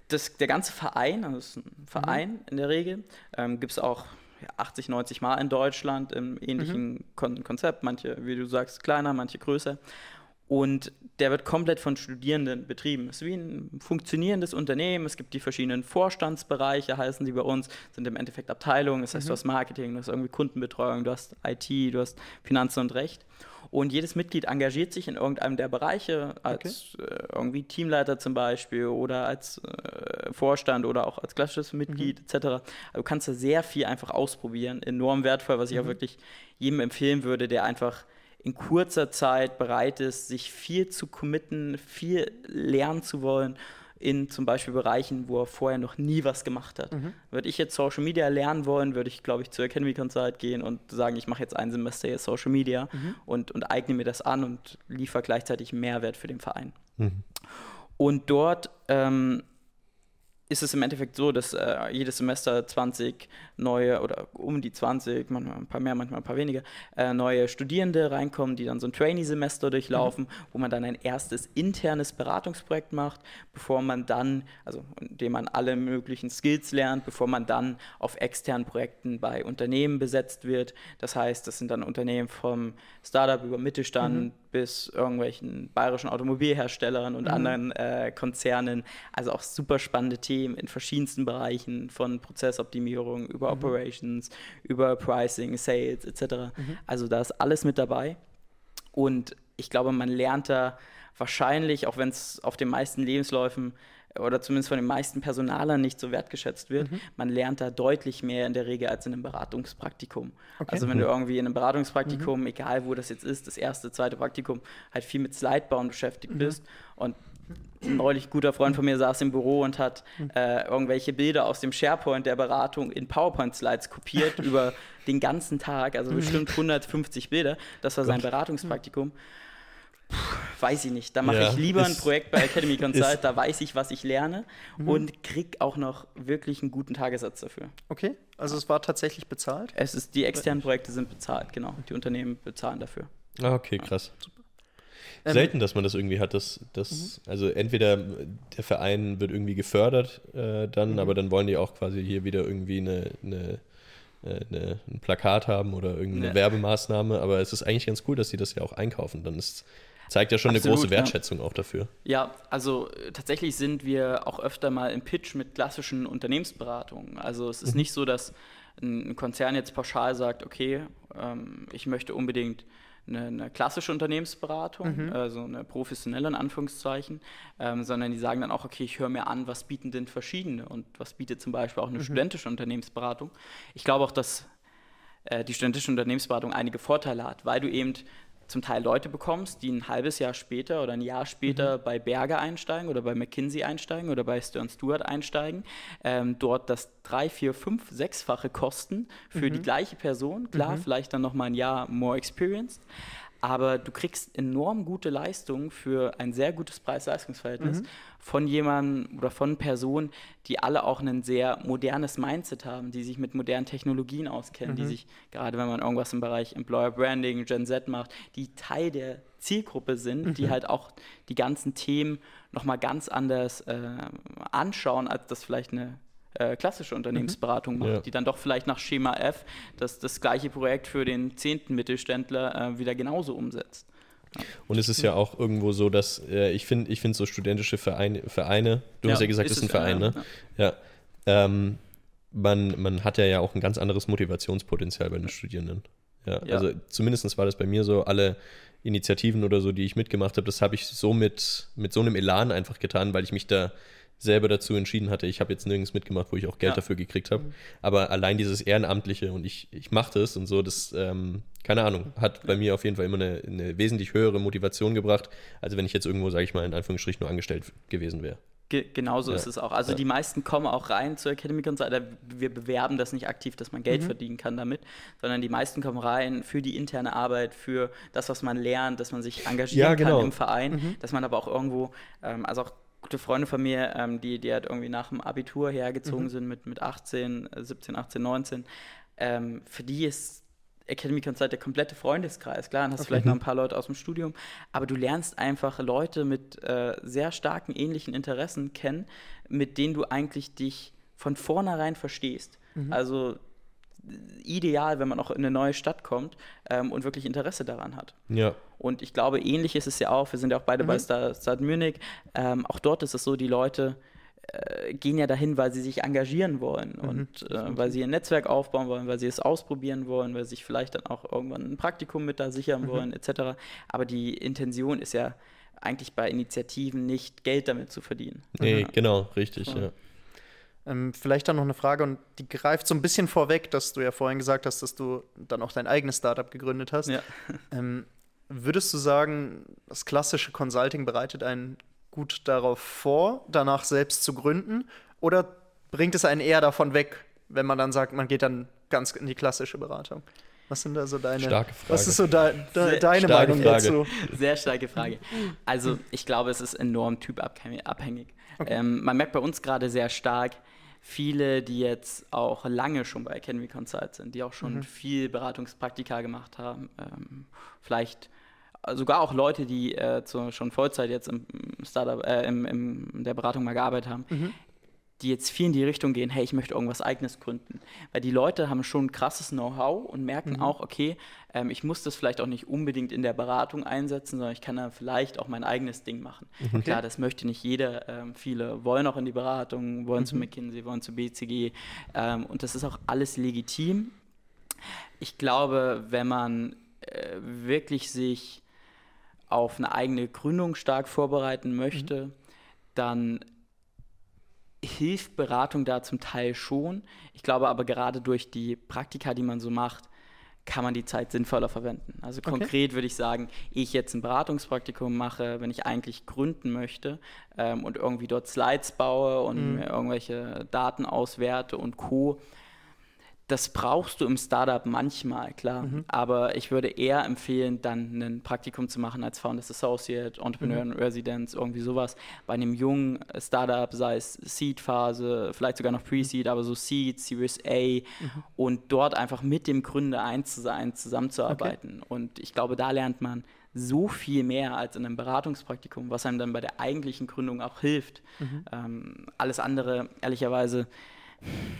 das, der ganze Verein, also es ist ein Verein in der Regel, ähm, gibt es auch ja, 80, 90 Mal in Deutschland im ähnlichen Kon Konzept, manche, wie du sagst, kleiner, manche größer. Und der wird komplett von Studierenden betrieben. Es ist wie ein funktionierendes Unternehmen. Es gibt die verschiedenen Vorstandsbereiche, heißen die bei uns, sind im Endeffekt Abteilungen. Das heißt, du hast Marketing, du hast irgendwie Kundenbetreuung, du hast IT, du hast Finanzen und Recht. Und jedes Mitglied engagiert sich in irgendeinem der Bereiche als äh, irgendwie Teamleiter zum Beispiel oder als äh, Vorstand oder auch als klassisches Mitglied etc. Also du kannst da sehr viel einfach ausprobieren. Enorm wertvoll, was ich auch wirklich jedem empfehlen würde, der einfach in kurzer Zeit bereit ist, sich viel zu committen, viel lernen zu wollen in zum Beispiel Bereichen, wo er vorher noch nie was gemacht hat. Würde ich jetzt Social Media lernen wollen, würde ich, glaube ich, zur Academy Consult gehen und sagen, ich mache jetzt ein Semester jetzt Social Media und, und eigne mir das an und liefere gleichzeitig Mehrwert für den Verein. Und dort ähm, ist es im Endeffekt so, dass äh, jedes Semester 20 neue oder um die 20, manchmal ein paar mehr, manchmal ein paar weniger, äh, neue Studierende reinkommen, die dann so ein Trainee-Semester durchlaufen, wo man dann ein erstes internes Beratungsprojekt macht, bevor man dann, also indem man alle möglichen Skills lernt, bevor man dann auf externen Projekten bei Unternehmen besetzt wird. Das heißt, das sind dann Unternehmen vom Startup über Mittelstand bis irgendwelchen bayerischen Automobilherstellern und anderen äh, Konzernen. Also auch super spannende Themen in verschiedensten Bereichen, von Prozessoptimierung über Operations, über Pricing, Sales etc. Also da ist alles mit dabei. Und ich glaube, man lernt da wahrscheinlich, auch wenn es auf den meisten Lebensläufen oder zumindest von den meisten Personalern nicht so wertgeschätzt wird, man lernt da deutlich mehr in der Regel als in einem Beratungspraktikum. Also wenn du irgendwie in einem Beratungspraktikum, egal wo das jetzt ist, das erste, zweite Praktikum, halt viel mit Slidebauen beschäftigt bist und neulich ein guter Freund von mir saß im Büro und hat äh, irgendwelche Bilder aus dem SharePoint der Beratung in PowerPoint-Slides kopiert über den ganzen Tag, also bestimmt 150 Bilder. Das war sein Beratungspraktikum. Puh, weiß ich nicht. Da mache Ja, ich lieber ein ist- Projekt bei Academy Consult, ist- da weiß ich, was ich lerne und krieg auch noch wirklich einen guten Tagessatz dafür. Okay, also es war tatsächlich bezahlt. Es ist, die externen Projekte sind bezahlt, genau. Die Unternehmen bezahlen dafür. Ah, okay, krass. Ähm, Selten, dass man das irgendwie hat, dass, dass also entweder der Verein wird irgendwie gefördert äh, dann, aber dann wollen die auch quasi hier wieder irgendwie eine, eine, äh, eine, ein Plakat haben oder irgendeine Ja. Werbemaßnahme, aber es ist eigentlich ganz cool, dass sie das ja auch einkaufen. Dann ist, zeigt ja schon eine Absolut, große ja. Wertschätzung auch dafür. Ja, also äh, tatsächlich sind wir auch öfter mal im Pitch mit klassischen Unternehmensberatungen. Also es ist nicht so, dass ein ein Konzern jetzt pauschal sagt, okay, ähm, ich möchte unbedingt eine, eine klassische Unternehmensberatung, also eine professionelle in Anführungszeichen, ähm, sondern die sagen dann auch, okay, ich höre mir an, was bieten denn verschiedene und was bietet zum Beispiel auch eine studentische Unternehmensberatung. Ich glaube auch, dass äh, die studentische Unternehmensberatung einige Vorteile hat, weil du eben zum Teil Leute bekommst, die ein halbes Jahr später oder ein Jahr später bei Berger einsteigen oder bei McKinsey einsteigen oder bei Stern Stewart einsteigen, ähm, dort das drei, vier, fünf, sechsfache kosten für die gleiche Person. Klar, vielleicht dann noch mal ein Jahr more experienced. Aber du kriegst enorm gute Leistungen für ein sehr gutes Preis-Leistungs-Verhältnis Mhm. von jemandem oder von Personen, die alle auch ein sehr modernes Mindset haben, die sich mit modernen Technologien auskennen, die sich, gerade wenn man irgendwas im Bereich Employer Branding, Gen Z macht, die Teil der Zielgruppe sind, die halt auch die ganzen Themen nochmal ganz anders äh, anschauen, als das vielleicht eine äh, klassische Unternehmensberatung macht, Ja. die dann doch vielleicht nach Schema F das, das gleiche Projekt für den zehnten Mittelständler äh, wieder genauso umsetzt. Und es ist ja auch irgendwo so, dass äh, ich finde, ich finde so studentische Vereine, Vereine du hast ja gesagt, ist das ist ein es, Verein, ja, ne? Ja. Ähm, man, man hat ja, ja auch ein ganz anderes Motivationspotenzial bei den Studierenden. Ja, Ja. also zumindest war das bei mir so, alle Initiativen oder so, die ich mitgemacht habe, das habe ich so mit, mit so einem Elan einfach getan, weil ich mich da selber dazu entschieden hatte. Ich habe jetzt nirgends mitgemacht, wo ich auch Geld Ja. dafür gekriegt habe. Aber allein dieses Ehrenamtliche und ich, ich mache das und so, das, ähm, keine Ahnung, hat bei mir auf jeden Fall immer eine, eine wesentlich höhere Motivation gebracht, als wenn ich jetzt irgendwo, sage ich mal, in Anführungsstrichen nur angestellt gewesen wäre. Ge genauso Ja. ist es auch. Also Ja. die meisten kommen auch rein zur Academy Consult. Wir bewerben das nicht aktiv, dass man Geld verdienen kann damit, sondern die meisten kommen rein für die interne Arbeit, für das, was man lernt, dass man sich engagieren Ja, genau. kann im Verein, dass man aber auch irgendwo, ähm, also auch gute Freunde von mir, ähm, die, die halt irgendwie nach dem Abitur hergezogen sind mit, mit 18, äh, 17, 18, 19, ähm, für die ist Academy Consult der komplette Freundeskreis. Klar, dann hast du vielleicht noch ein paar Leute aus dem Studium, aber du lernst einfach Leute mit äh, sehr starken ähnlichen Interessen kennen, mit denen du eigentlich dich von vornherein verstehst. Also ideal, wenn man auch in eine neue Stadt kommt ähm, und wirklich Interesse daran hat. Ja, Und ich glaube, ähnlich ist es ja auch. Wir sind ja auch beide bei Star- Start Munich. Ähm, auch dort ist es so, die Leute äh, gehen ja dahin, weil sie sich engagieren wollen und äh, weil sie ihr Netzwerk aufbauen wollen, weil sie es ausprobieren wollen, weil sie sich vielleicht dann auch irgendwann ein Praktikum mit da sichern wollen, etc. Aber die Intention ist ja eigentlich bei Initiativen nicht Geld damit zu verdienen. nee, Ja. genau, richtig, Ja. ja. Ähm, vielleicht dann noch eine Frage und die greift so ein bisschen vorweg, dass du ja vorhin gesagt hast, dass du dann auch dein eigenes Startup gegründet hast. Ja. Ähm, würdest du sagen, das klassische Consulting bereitet einen gut darauf vor, danach selbst zu gründen? Oder bringt es einen eher davon weg, wenn man dann sagt, man geht dann ganz in die klassische Beratung? Was sind da so deine. Starke Frage. Was ist so de, de, Sehr deine Meinung Frage. dazu? Sehr starke Frage. Also ich glaube, es ist enorm typabhängig. Ähm, man merkt bei uns gerade sehr stark, viele, die jetzt auch lange schon bei Academy Consult sind, die auch schon viel Beratungspraktika gemacht haben, ähm, vielleicht sogar auch Leute, die äh, zu, schon Vollzeit jetzt im Startup, äh, im, im, in der Beratung mal gearbeitet haben, die jetzt viel in die Richtung gehen, hey, ich möchte irgendwas eigenes gründen. Weil die Leute haben schon krasses Know-how und merken auch, okay, ähm, ich muss das vielleicht auch nicht unbedingt in der Beratung einsetzen, sondern ich kann da vielleicht auch mein eigenes Ding machen. Klar, das möchte nicht jeder. Ähm, viele wollen auch in die Beratung, wollen zu McKinsey, wollen zu BCG ähm, und das ist auch alles legitim. Ich glaube, wenn man äh, wirklich sich auf eine eigene Gründung stark vorbereiten möchte, dann hilft Beratung da zum Teil schon. Ich glaube aber gerade durch die Praktika, die man so macht, kann man die Zeit sinnvoller verwenden. Also konkret würde ich sagen, ich jetzt ein Beratungspraktikum mache, wenn ich eigentlich gründen möchte ähm, und irgendwie dort Slides baue und mir irgendwelche Daten auswerte und Co. Das brauchst du im Startup manchmal, klar. Aber ich würde eher empfehlen, dann ein Praktikum zu machen als Founders Associate, Entrepreneur in Residence, irgendwie sowas. Bei einem jungen Startup, sei es Seed-Phase, vielleicht sogar noch Pre-Seed, aber so Seed, Series A und dort einfach mit dem Gründer eins zu sein, zusammenzuarbeiten. Und ich glaube, da lernt man so viel mehr als in einem Beratungspraktikum, was einem dann bei der eigentlichen Gründung auch hilft. Ähm, alles andere, ehrlicherweise,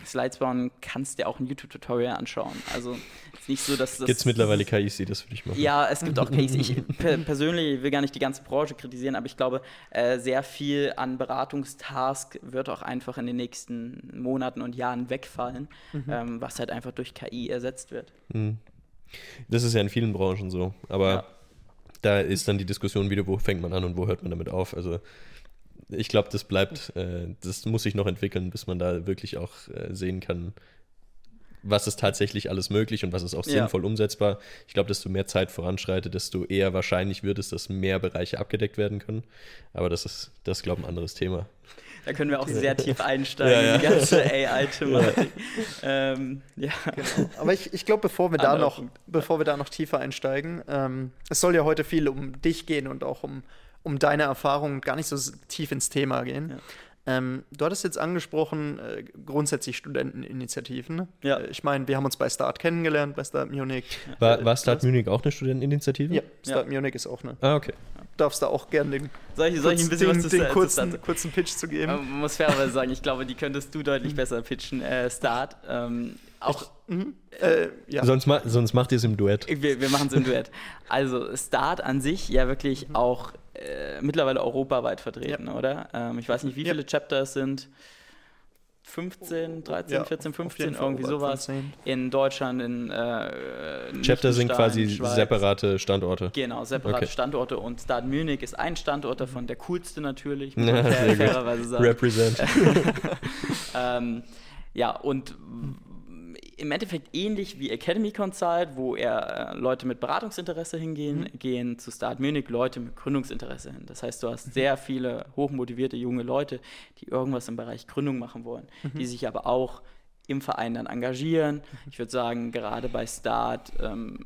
Slides bauen, kannst dir auch ein YouTube-Tutorial anschauen. Also es ist nicht so, dass das. Gibt es mittlerweile KIs, die das für dich machen? Ja, es gibt auch Cases. Ich per persönlich will gar nicht die ganze Branche kritisieren, aber ich glaube, äh, sehr viel an Beratungstask wird auch einfach in den nächsten Monaten und Jahren wegfallen, ähm, was halt einfach durch KI ersetzt wird. Das ist ja in vielen Branchen so. Aber Ja. da ist dann die Diskussion wieder, wo fängt man an und wo hört man damit auf. Also ich glaube, das bleibt, äh, das muss sich noch entwickeln, bis man da wirklich auch äh, sehen kann, was ist tatsächlich alles möglich und was ist auch Ja. sinnvoll umsetzbar. Ich glaube, desto mehr Zeit voranschreitet, desto eher wahrscheinlich wird es, dass mehr Bereiche abgedeckt werden können. Aber das ist, das glaube ich, ein anderes Thema. Da können wir auch sehr tief einsteigen ja, ja. in die ganze AI-Thematik. Ja. Ähm, ja. Genau. Aber ich, ich glaube, bevor wir da noch, bevor wir da noch tiefer einsteigen, ähm, es soll ja heute viel um dich gehen und auch um, um deine Erfahrungen, gar nicht so tief ins Thema gehen. Ähm, du hattest jetzt angesprochen, äh, grundsätzlich Studenteninitiativen. Ja. Äh, ich meine, wir haben uns bei Start kennengelernt, bei Start Munich. War, war Start Munich auch eine Studenteninitiative? Ja, Start ja. Munich ist auch eine. Ah, okay. Darfst da auch gerne den, soll ich, soll ich ein bisschen den, was den kurzen, kurzen Pitch zu geben? Man muss fairerweise sagen, ich glaube, die könntest du deutlich besser pitchen. Äh, Start. Ähm, auch. Ich, mhm. äh, ja. sonst, ma sonst macht ihr es im Duett. Wir, wir machen es im Duett. Also, Start an sich ja wirklich mhm. auch äh, mittlerweile europaweit vertreten, ja. oder? Ähm, ich weiß nicht, wie viele ja. Chapter es sind. 15, 13, ja, 14, 15, irgendwie sowas. 15. In Deutschland, in äh, Chapter sind quasi separate Standorte. Genau, separate okay. Standorte. Und Start Munich ist ein Standort davon, der coolste natürlich, muss man fairerweise sagen. Represent. ähm, ja, und im Endeffekt ähnlich wie Academy Consult, wo er äh, Leute mit Beratungsinteresse hingehen, mhm. gehen zu Start Munich Leute mit Gründungsinteresse hin. Das heißt, du hast mhm. sehr viele hochmotivierte junge Leute, die irgendwas im Bereich Gründung machen wollen, mhm. die sich aber auch im Verein dann engagieren. Mhm. Ich würde sagen, gerade bei Start ähm,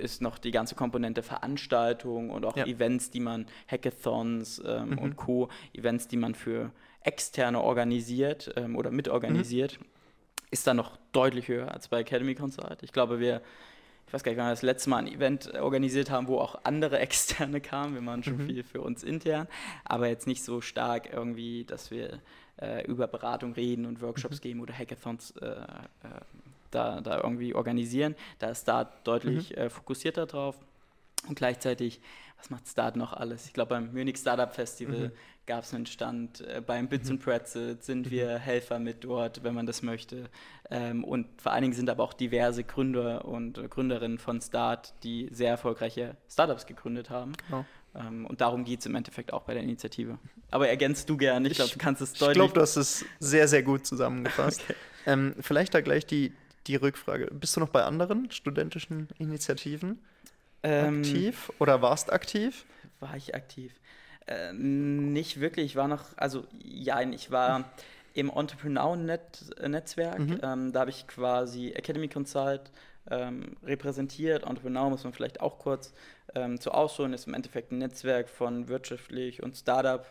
ist noch die ganze Komponente Veranstaltung und auch ja. Events, die man, Hackathons ähm, mhm. und Co., Events, die man für Externe organisiert ähm, oder mitorganisiert. Mhm ist dann noch deutlich höher als bei Academy Consult. Ich glaube, wir, ich weiß gar nicht, wann wir das letzte Mal ein Event organisiert haben, wo auch andere Externe kamen. Wir machen schon mhm. viel für uns intern, aber jetzt nicht so stark irgendwie, dass wir äh, über Beratung reden und Workshops mhm. geben oder Hackathons äh, äh, da, da irgendwie organisieren. Da ist Start deutlich mhm. Äh, fokussierter drauf. Und gleichzeitig, was macht Start noch alles? Ich glaube, beim Munich Startup Festival mhm gab es einen Stand. Äh, beim Bits mhm. and Pretzels sind wir mhm. Helfer mit dort, wenn man das möchte. Ähm, und vor allen Dingen sind aber auch diverse Gründer und äh, Gründerinnen von Start, die sehr erfolgreiche Startups gegründet haben. Genau. Ähm, und darum geht es im Endeffekt auch bei der Initiative. Aber ergänzt du gerne, ich glaube, du kannst es deutlich. Ich glaube, du hast es sehr, sehr gut zusammengefasst. okay. ähm, vielleicht da gleich die, die Rückfrage. Bist du noch bei anderen studentischen Initiativen ähm, aktiv oder warst aktiv? War ich aktiv? Äh, nicht wirklich. Ich war noch, also ja, ich war im Entrepreneur-Netzwerk. Mhm. Ähm, da habe ich quasi Academy Consult ähm, repräsentiert. Entrepreneur muss man vielleicht auch kurz ähm, zu ausholen, ist im Endeffekt ein Netzwerk von wirtschaftlich und Startup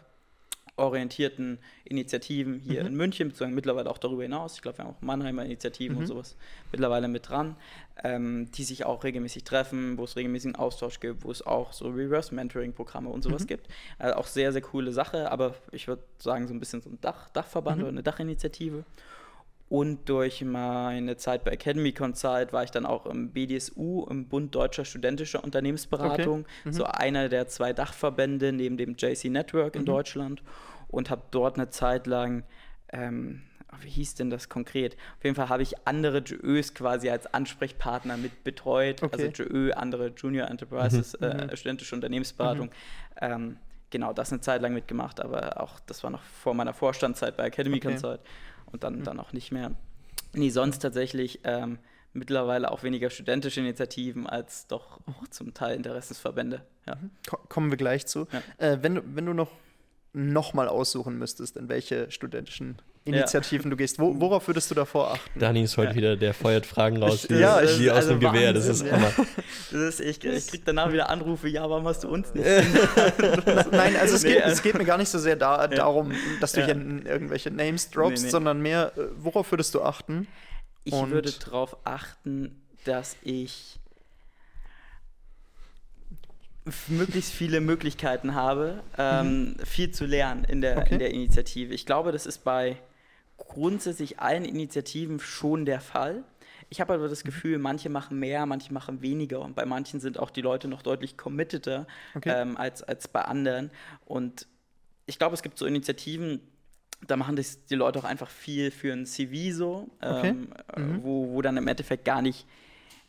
orientierten Initiativen hier mhm. in München, beziehungsweise mittlerweile auch darüber hinaus. Ich glaube, wir haben auch Mannheimer Initiativen mhm. und sowas mittlerweile mit dran, ähm, die sich auch regelmäßig treffen, wo es regelmäßigen Austausch gibt, wo es auch so Reverse-Mentoring-Programme und sowas mhm. gibt. Also auch sehr, sehr coole Sache, aber ich würde sagen, so ein bisschen so ein Dach, Dachverband mhm. oder eine Dachinitiative. Und durch meine Zeit bei Academy Consult war ich dann auch im BDSU, im Bund Deutscher Studentischer Unternehmensberatung, okay. mhm. so einer der zwei Dachverbände neben dem JC Network in mhm. Deutschland und habe dort eine Zeit lang, ähm, wie hieß denn das konkret? Auf jeden Fall habe ich andere JÖs quasi als Ansprechpartner mit betreut, okay. also JÖ, andere Junior Enterprises, mhm. äh, mhm. studentische Unternehmensberatung. Mhm. Ähm, genau, das eine Zeit lang mitgemacht, aber auch das war noch vor meiner Vorstandszeit bei Academy okay. Consult und dann, mhm. dann auch nicht mehr. Nee, sonst tatsächlich ähm, mittlerweile auch weniger studentische Initiativen als doch auch zum Teil Interessensverbände. Ja. Mhm. Kommen wir gleich zu. Ja. Äh, wenn, du, wenn du noch nochmal aussuchen müsstest, in welche studentischen Initiativen ja. du gehst, wo, worauf würdest du davor achten? Dani ist heute ja. wieder, der feuert Fragen raus, wie, ja, wie aus also dem Gewehr, das ist Hammer. Das ist, ich, ich krieg danach wieder Anrufe, ja, warum hast du uns nicht? Nein, also es, nee, geht, also es geht mir gar nicht so sehr da, darum, dass du hier irgendwelche Names droppst, nee, nee. sondern mehr, äh, worauf würdest du achten? Ich Und würde darauf achten, dass ich möglichst viele Möglichkeiten habe, ähm, mhm. viel zu lernen in der, okay. in der Initiative. Ich glaube, das ist bei grundsätzlich allen Initiativen schon der Fall. Ich habe aber das mhm. Gefühl, manche machen mehr, manche machen weniger und bei manchen sind auch die Leute noch deutlich committeter okay. ähm, als, als bei anderen. Und ich glaube, es gibt so Initiativen, da machen das die Leute auch einfach viel für ein CV so, okay. ähm, mhm. wo, wo dann im Endeffekt gar nicht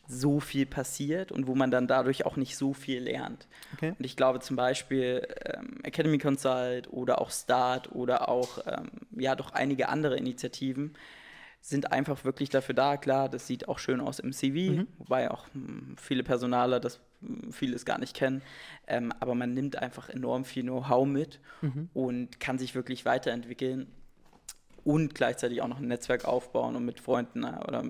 so viel passiert und wo man dann dadurch auch nicht so viel lernt. Okay. Und ich glaube zum Beispiel ähm, Academy Consult oder auch Start oder auch ähm, ja doch einige andere Initiativen, sind einfach wirklich dafür da. Klar, das sieht auch schön aus im CV, mhm. wobei auch hm, viele Personaler das hm, vieles gar nicht kennen. Ähm, aber man nimmt einfach enorm viel Know-how mit mhm. und kann sich wirklich weiterentwickeln und gleichzeitig auch noch ein Netzwerk aufbauen und mit Freunden äh, oder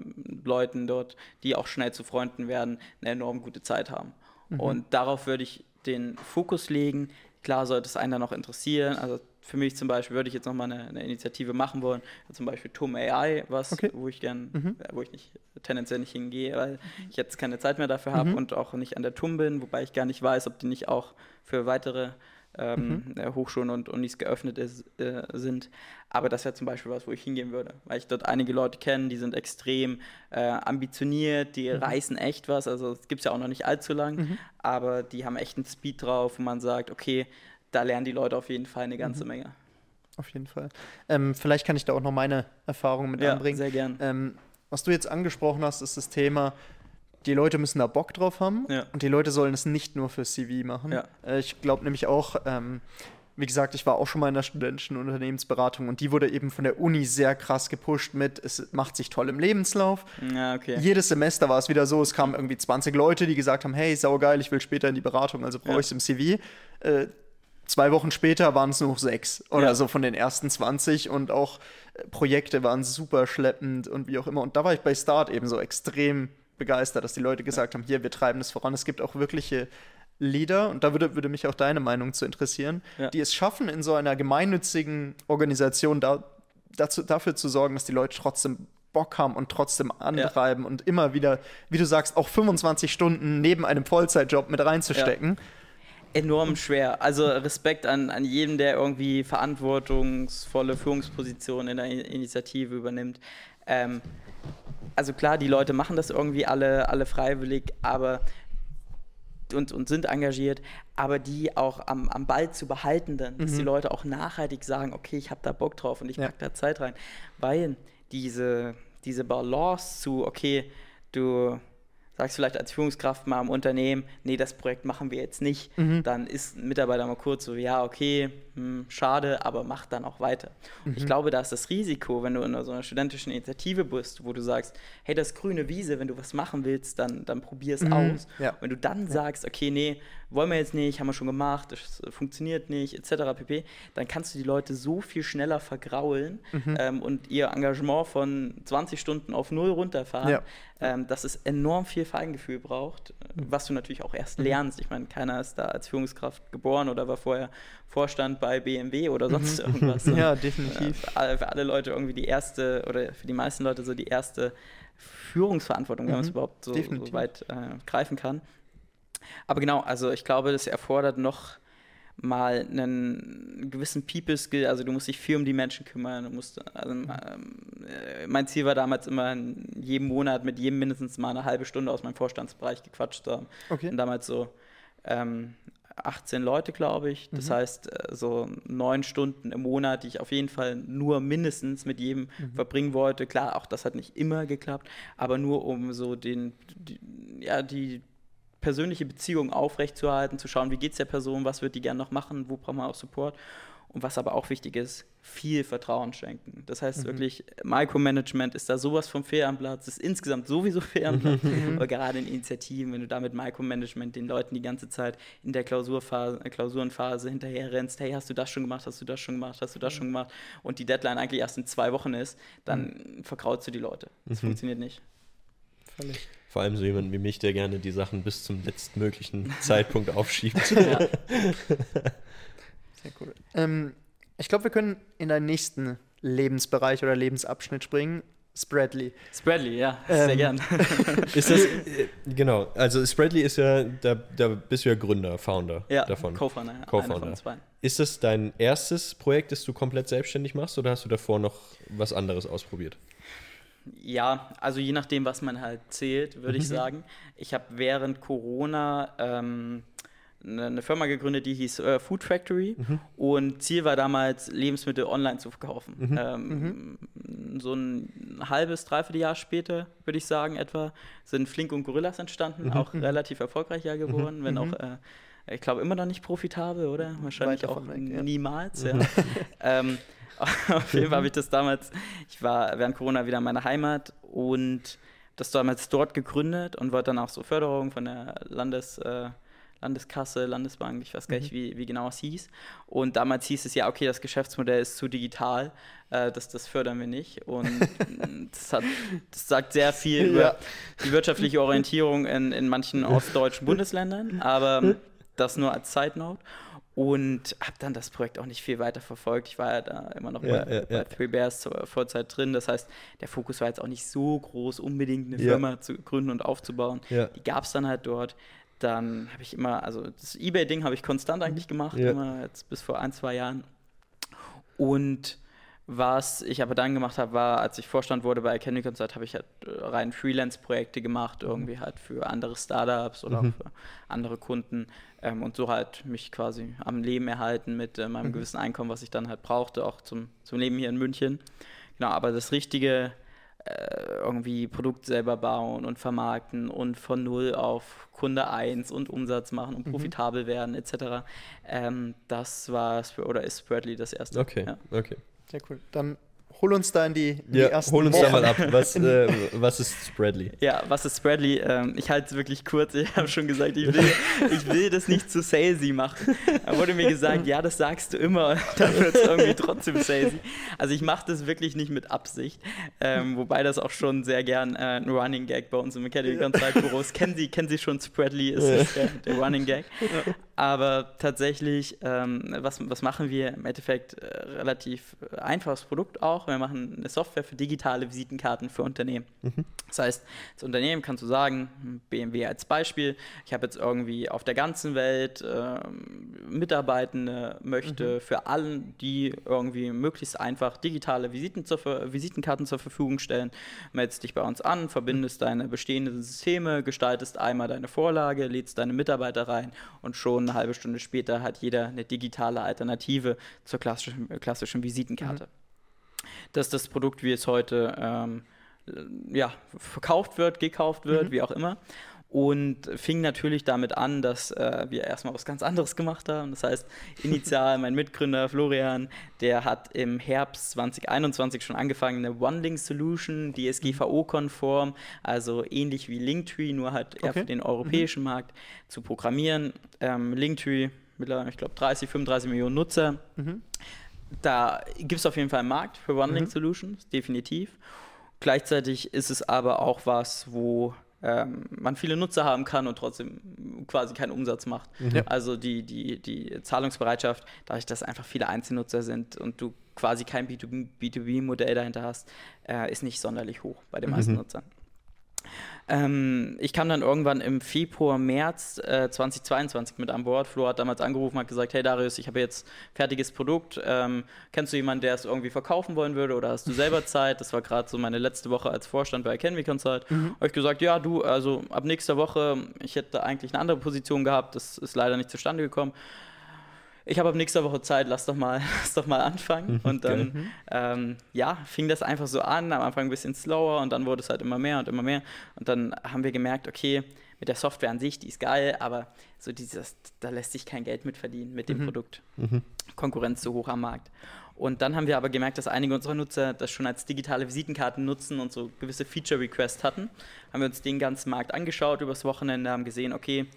Leuten dort, die auch schnell zu Freunden werden, eine enorm gute Zeit haben. Mhm. Und darauf würde ich den Fokus legen. Klar sollte es einen dann noch interessieren. Also für mich zum Beispiel würde ich jetzt nochmal eine, eine Initiative machen wollen, zum Beispiel TUM AI, was, okay. wo ich gern, mhm. wo ich nicht tendenziell nicht hingehe, weil ich jetzt keine Zeit mehr dafür habe mhm. und auch nicht an der TUM bin, wobei ich gar nicht weiß, ob die nicht auch für weitere ähm, mhm. Äh, Hochschulen und Unis geöffnet ist, äh, sind. Aber das wäre zum Beispiel was, wo ich hingehen würde, weil ich dort einige Leute kenne, die sind extrem äh, ambitioniert, die mhm. reißen echt was. Also es gibt es ja auch noch nicht allzu lang, mhm. aber die haben echt einen Speed drauf, wo man sagt, okay, da lernen die Leute auf jeden Fall eine ganze mhm. Menge. Auf jeden Fall. Ähm, vielleicht kann ich da auch noch meine Erfahrungen mit ja, anbringen. Sehr gern. Ähm, was du jetzt angesprochen hast, ist das Thema, die Leute müssen da Bock drauf haben ja. und die Leute sollen es nicht nur für CV machen. Ja. Äh, ich glaube nämlich auch, ähm, wie gesagt, ich war auch schon mal in der studentischen Unternehmensberatung und die wurde eben von der Uni sehr krass gepusht mit, es macht sich toll im Lebenslauf. Ja, okay. Jedes Semester war es wieder so, es kamen irgendwie 20 Leute, die gesagt haben, hey, saugeil, ich will später in die Beratung, also brauche ich es im CV. Äh, zwei Wochen später waren es nur noch sechs oder ja. so von den ersten 20 und auch äh, Projekte waren super schleppend und wie auch immer. Und da war ich bei Start eben so extrem begeistert, dass die Leute gesagt haben, hier, wir treiben das voran. Es gibt auch wirkliche Leader, und da würde, würde mich auch deine Meinung zu interessieren, ja. die es schaffen, in so einer gemeinnützigen Organisation da, dazu, dafür zu sorgen, dass die Leute trotzdem Bock haben und trotzdem antreiben ja. und immer wieder, wie du sagst, auch 25 Stunden neben einem Vollzeitjob mit reinzustecken. Ja. Enorm schwer. Also Respekt an, an jeden, der irgendwie verantwortungsvolle Führungspositionen in der Initiative übernimmt. Ähm, also klar, die Leute machen das irgendwie alle, alle freiwillig, aber und, und sind engagiert, aber die auch am, am Ball zu behalten, dann, dass die mhm. Leute auch nachhaltig sagen, okay, ich habe da Bock drauf und ich ja. packe da Zeit rein. Weil diese, diese Balance zu, okay, du sagst vielleicht als Führungskraft mal im Unternehmen, nee, das Projekt machen wir jetzt nicht, mhm. dann ist ein Mitarbeiter mal kurz so, ja, okay, hm, schade, aber mach dann auch weiter. Mhm. Ich glaube, da ist das Risiko, wenn du in so einer studentischen Initiative bist, wo du sagst, hey, das ist grüne Wiese, wenn du was machen willst, dann, dann probier es mhm. aus. Ja. Wenn du dann ja. sagst, okay, nee, wollen wir jetzt nicht, haben wir schon gemacht, das funktioniert nicht, etc. pp., dann kannst du die Leute so viel schneller vergraulen mhm. ähm, und ihr Engagement von 20 Stunden auf null runterfahren, ja. ähm, dass es enorm viel Feingefühl braucht, mhm. was du natürlich auch erst mhm. lernst. Ich meine, keiner ist da als Führungskraft geboren oder war vorher Vorstand bei BMW oder sonst mhm. irgendwas. ja, definitiv. Äh, für, alle, für, alle, Leute irgendwie die erste oder für die meisten Leute so die erste Führungsverantwortung, wenn man es mhm. überhaupt so, so weit äh, greifen kann. Aber genau, also ich glaube, das erfordert noch mal einen gewissen People-Skill, also du musst dich viel um die Menschen kümmern, du musst, also, ähm, äh, mein Ziel war damals immer, jeden Monat mit jedem mindestens mal eine halbe Stunde aus meinem Vorstandsbereich gequatscht zu haben. Okay. Und damals so ähm, 18 Leute, glaube ich. Das mhm. heißt, äh, so neun Stunden im Monat, die ich auf jeden Fall nur mindestens mit jedem mhm. verbringen wollte. Klar, auch das hat nicht immer geklappt, aber nur um so den, die, ja, die persönliche Beziehung aufrechtzuerhalten, zu schauen, wie geht es der Person, was wird die gerne noch machen, wo braucht man auch Support. Und was aber auch wichtig ist, viel Vertrauen schenken. Das heißt mhm. wirklich, Micromanagement ist da sowas vom fair am Platz, ist insgesamt sowieso fair am Platz, mhm. aber gerade in Initiativen, wenn du da mit Micromanagement den Leuten die ganze Zeit in der Klausurphase, äh, Klausurenphase hinterher rennst, hey, hast du das schon gemacht, hast du das schon gemacht, hast du das schon gemacht und die Deadline eigentlich erst in zwei Wochen ist, dann mhm. verkraut du die Leute. Das mhm. funktioniert nicht. Völlig. Vor allem so jemand wie mich, der gerne die Sachen bis zum letztmöglichen Zeitpunkt aufschiebt. Ja. Sehr cool. Ähm, ich glaube, wir können in deinen nächsten Lebensbereich oder Lebensabschnitt springen. Spreadly. Spreadly, ja, sehr ähm, gern. ist das, äh, genau, also Spreadly ist ja, da, da bist du ja Gründer, Founder ja, davon. Co-Founder, ja, Co-Founder. Ist das dein erstes Projekt, das du komplett selbstständig machst oder hast du davor noch was anderes ausprobiert? Ja, also je nachdem, was man halt zählt, würde ich mhm. sagen. Ich habe während Corona ähm, eine, eine, Firma gegründet, die hieß äh, Food Factory mhm. und Ziel war damals, Lebensmittel online zu verkaufen. Mhm. Ähm, mhm. So ein halbes, dreiviertel Jahr später, würde ich sagen, etwa, sind Flink und Gorillas entstanden, mhm. auch relativ erfolgreich ja geworden, wenn auch äh, ich glaube, immer noch nicht profitabel, oder? Wahrscheinlich auch weg, ja. niemals. Ja. ähm, Auf jeden Fall habe ich das damals, ich war während Corona wieder in meiner Heimat und das damals dort gegründet und wollte dann auch so Förderung von der Landes, äh, Landeskasse, Landesbank, ich weiß gar nicht, mhm. wie, wie genau es hieß. Und damals hieß es ja, okay, das Geschäftsmodell ist zu digital, äh, das, das fördern wir nicht. Und das, hat, das sagt sehr viel über ja. die wirtschaftliche Orientierung in, in manchen ostdeutschen Bundesländern, aber das nur als Side Note und habe dann das Projekt auch nicht viel weiter verfolgt. Ich war ja da immer noch ja, bei, ja, bei ja. Three Bears zur Vollzeit drin. Das heißt, der Fokus war jetzt auch nicht so groß, unbedingt eine Firma zu gründen und aufzubauen. Die gab es dann halt dort. Dann habe ich immer, also das Ebay-Ding habe ich konstant eigentlich gemacht, immer jetzt bis vor ein, zwei Jahren. Und was ich aber dann gemacht habe, war, als ich Vorstand wurde bei Academy Consult, habe ich halt äh, rein Freelance-Projekte gemacht, mhm. irgendwie halt für andere Startups oder mhm. für andere Kunden ähm, und so halt mich quasi am Leben erhalten mit äh, meinem mhm. gewissen Einkommen, was ich dann halt brauchte, auch zum, zum Leben hier in München. Genau, aber das richtige äh, irgendwie Produkt selber bauen und vermarkten und von null auf Kunde 1 und Umsatz machen und mhm. profitabel werden etc. Ähm, das war oder ist Spreadly das erste. Okay, ja. okay. Sehr cool. Dann hol uns da in die, in ja, die ersten Hol uns Wochen. da mal ab. Was, äh, was ist Spreadly? Ja, was ist Spreadly? Ähm, ich halte es wirklich kurz. Ich habe schon gesagt, ich will, ich will das nicht zu salesy machen. Da wurde mir gesagt, ja, das sagst du immer. Dann wird es irgendwie trotzdem salesy. Also ich mache das wirklich nicht mit Absicht. Ähm, wobei das auch schon sehr gern äh, ein Running Gag bei uns im Academy Consult Büros. Kennen Sie, kennen Sie schon Spreadly? Ist das der, der Running Gag. Aber tatsächlich, ähm, was, was machen wir? Im Endeffekt äh, relativ äh, einfaches Produkt auch. Wir machen eine Software für digitale Visitenkarten für Unternehmen. Mhm. Das heißt, das Unternehmen kannst du sagen, BMW als Beispiel, ich habe jetzt irgendwie auf der ganzen Welt äh, Mitarbeitende, möchte mhm. für allen, die irgendwie möglichst einfach digitale Visiten zur, Visitenkarten zur Verfügung stellen, meldest dich bei uns an, verbindest mhm. deine bestehenden Systeme, gestaltest einmal deine Vorlage, lädst deine Mitarbeiter rein und schon eine halbe Stunde später hat jeder eine digitale Alternative zur klassischen, klassischen Visitenkarte. Mhm. Das ist das Produkt, wie es heute ähm, ja, verkauft wird, gekauft wird, mhm. wie auch immer. Und fing natürlich damit an, dass äh, wir erstmal was ganz anderes gemacht haben. Das heißt, initial mein Mitgründer Florian, der hat im Herbst 2021 schon angefangen, eine One-Link-Solution, DSGVO-konform, also ähnlich wie Linktree, nur halt eher okay. für den europäischen mhm. Markt zu programmieren. Ähm, Linktree, mittlerweile, ich glaube, 30, 35 Millionen Nutzer. Mhm. Da gibt es auf jeden Fall einen Markt für One-Link-Solutions, mhm. definitiv. Gleichzeitig ist es aber auch was, wo ähm, man viele Nutzer haben kann und trotzdem quasi keinen Umsatz macht. Mhm. Also die, die, die Zahlungsbereitschaft, dadurch, dass einfach viele Einzelnutzer sind und du quasi kein B2B-Modell dahinter hast, äh, ist nicht sonderlich hoch bei den meisten mhm. Nutzern. Ähm, ich kam dann irgendwann im Februar, März äh, 2022 mit an Bord. Flo hat damals angerufen, hat gesagt, hey Darius, ich habe jetzt fertiges Produkt. Ähm, kennst du jemanden, der es irgendwie verkaufen wollen würde oder hast du selber Zeit? Das war gerade so meine letzte Woche als Vorstand bei Academy Consult. Mhm. Habe ich gesagt, ja du, also ab nächster Woche, ich hätte eigentlich eine andere Position gehabt, das ist leider nicht zustande gekommen ich habe ab nächster Woche Zeit, lass doch mal, lass doch mal anfangen. Mhm, und dann, ähm, ja, fing das einfach so an, am Anfang ein bisschen slower und dann wurde es halt immer mehr und immer mehr. Und dann haben wir gemerkt, okay, mit der Software an sich, die ist geil, aber so dieses, da lässt sich kein Geld mit verdienen mit dem mhm. Produkt. Mhm. Konkurrenz zu hoch am Markt. Und dann haben wir aber gemerkt, dass einige unserer Nutzer das schon als digitale Visitenkarten nutzen und so gewisse Feature-Requests hatten. Haben wir uns den ganzen Markt angeschaut übers Wochenende, haben gesehen, okay,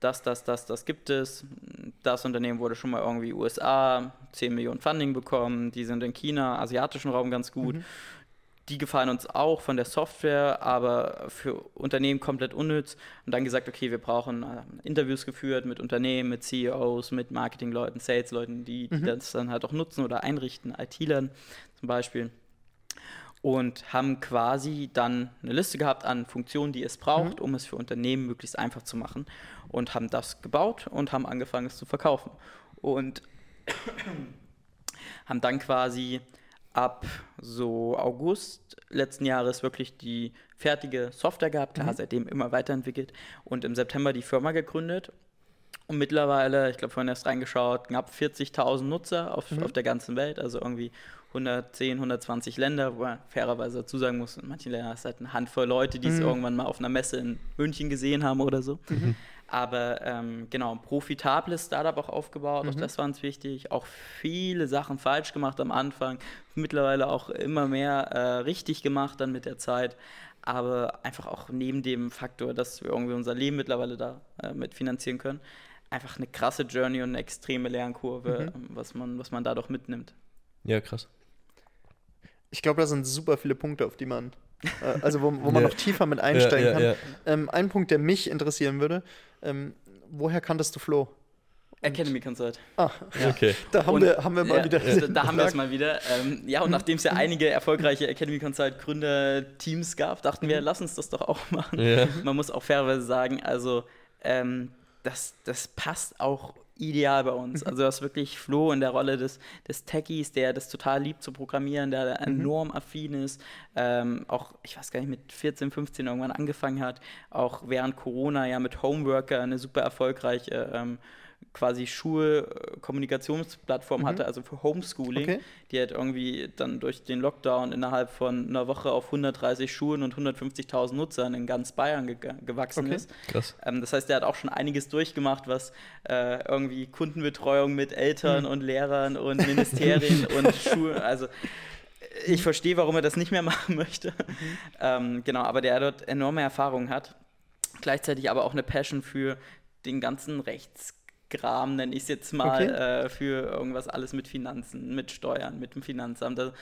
das, das, das, das gibt es. Das Unternehmen wurde schon mal irgendwie USA, 10 Millionen Funding bekommen, die sind in China, asiatischen Raum ganz gut. Mhm. Die gefallen uns auch von der Software, aber für Unternehmen komplett unnütz. Und dann gesagt, okay, wir brauchen äh, Interviews geführt mit Unternehmen, mit CEOs, mit Marketingleuten, Salesleuten, die, die mhm. das dann halt auch nutzen oder einrichten, IT-Lern zum Beispiel und haben quasi dann eine Liste gehabt an Funktionen, die es braucht, mhm. um es für Unternehmen möglichst einfach zu machen und haben das gebaut und haben angefangen, es zu verkaufen. Und haben dann quasi ab so August letzten Jahres wirklich die fertige Software gehabt, klar, mhm. seitdem immer weiterentwickelt und im September die Firma gegründet. Und mittlerweile, ich glaube, vorhin erst reingeschaut, knapp 40.000 Nutzer auf, mhm. auf der ganzen Welt, also irgendwie 110, 120 Länder, wo man fairerweise dazu sagen muss, in manchen Ländern ist halt eine Handvoll Leute, die es mhm. irgendwann mal auf einer Messe in München gesehen haben oder so. Mhm. Aber ähm, genau, ein profitables Startup auch aufgebaut, auch das war uns wichtig. Auch viele Sachen falsch gemacht am Anfang, mittlerweile auch immer mehr äh, richtig gemacht dann mit der Zeit. Aber einfach auch neben dem Faktor, dass wir irgendwie unser Leben mittlerweile da äh, mit finanzieren können, einfach eine krasse Journey und eine extreme Lernkurve, ähm, was, man, was man dadurch mitnimmt. Ja, krass. Ich glaube, da sind super viele Punkte, auf die man, äh, also wo, wo man Ja. noch tiefer mit einsteigen ja, kann. ja. Ähm, ein Punkt, der mich interessieren würde, ähm, woher kanntest du Flo? Academy Consult. Ah, Okay. da haben, Und- wir, haben wir mal ja, wieder. Da, da haben wir es mal wieder. Ähm, ja, und nachdem es ja einige erfolgreiche Academy Consult Gründerteams gab, dachten wir, lass uns das doch auch machen. Ja. Man muss auch fairerweise sagen, also ähm, das, das passt auch ideal bei uns. Also das wirklich Flo in der Rolle des, des Techies, der das total liebt zu programmieren, der da enorm affin ist, ähm, auch, ich weiß gar nicht, mit 14, 15 irgendwann angefangen hat, auch während Corona ja mit Homeworker eine super erfolgreiche ähm, quasi Schulkommunikationsplattform hatte, also für Homeschooling. Okay. Die hat irgendwie dann durch den Lockdown innerhalb von einer Woche auf 130 Schulen und 150.000 Nutzern in ganz Bayern ge gewachsen Okay. ist. Krass. Ähm, das heißt, der hat auch schon einiges durchgemacht, was äh, irgendwie Kundenbetreuung mit Eltern Hm. und Lehrern und Ministerien und Schulen, also ich verstehe, warum er das nicht mehr machen möchte. Mhm. Ähm, genau, aber der dort enorme Erfahrung hat. Gleichzeitig aber auch eine Passion für den ganzen Rechtskram, nenne ich es jetzt mal, Okay. äh, für irgendwas alles mit Finanzen, mit Steuern, mit dem Finanzamt. Also,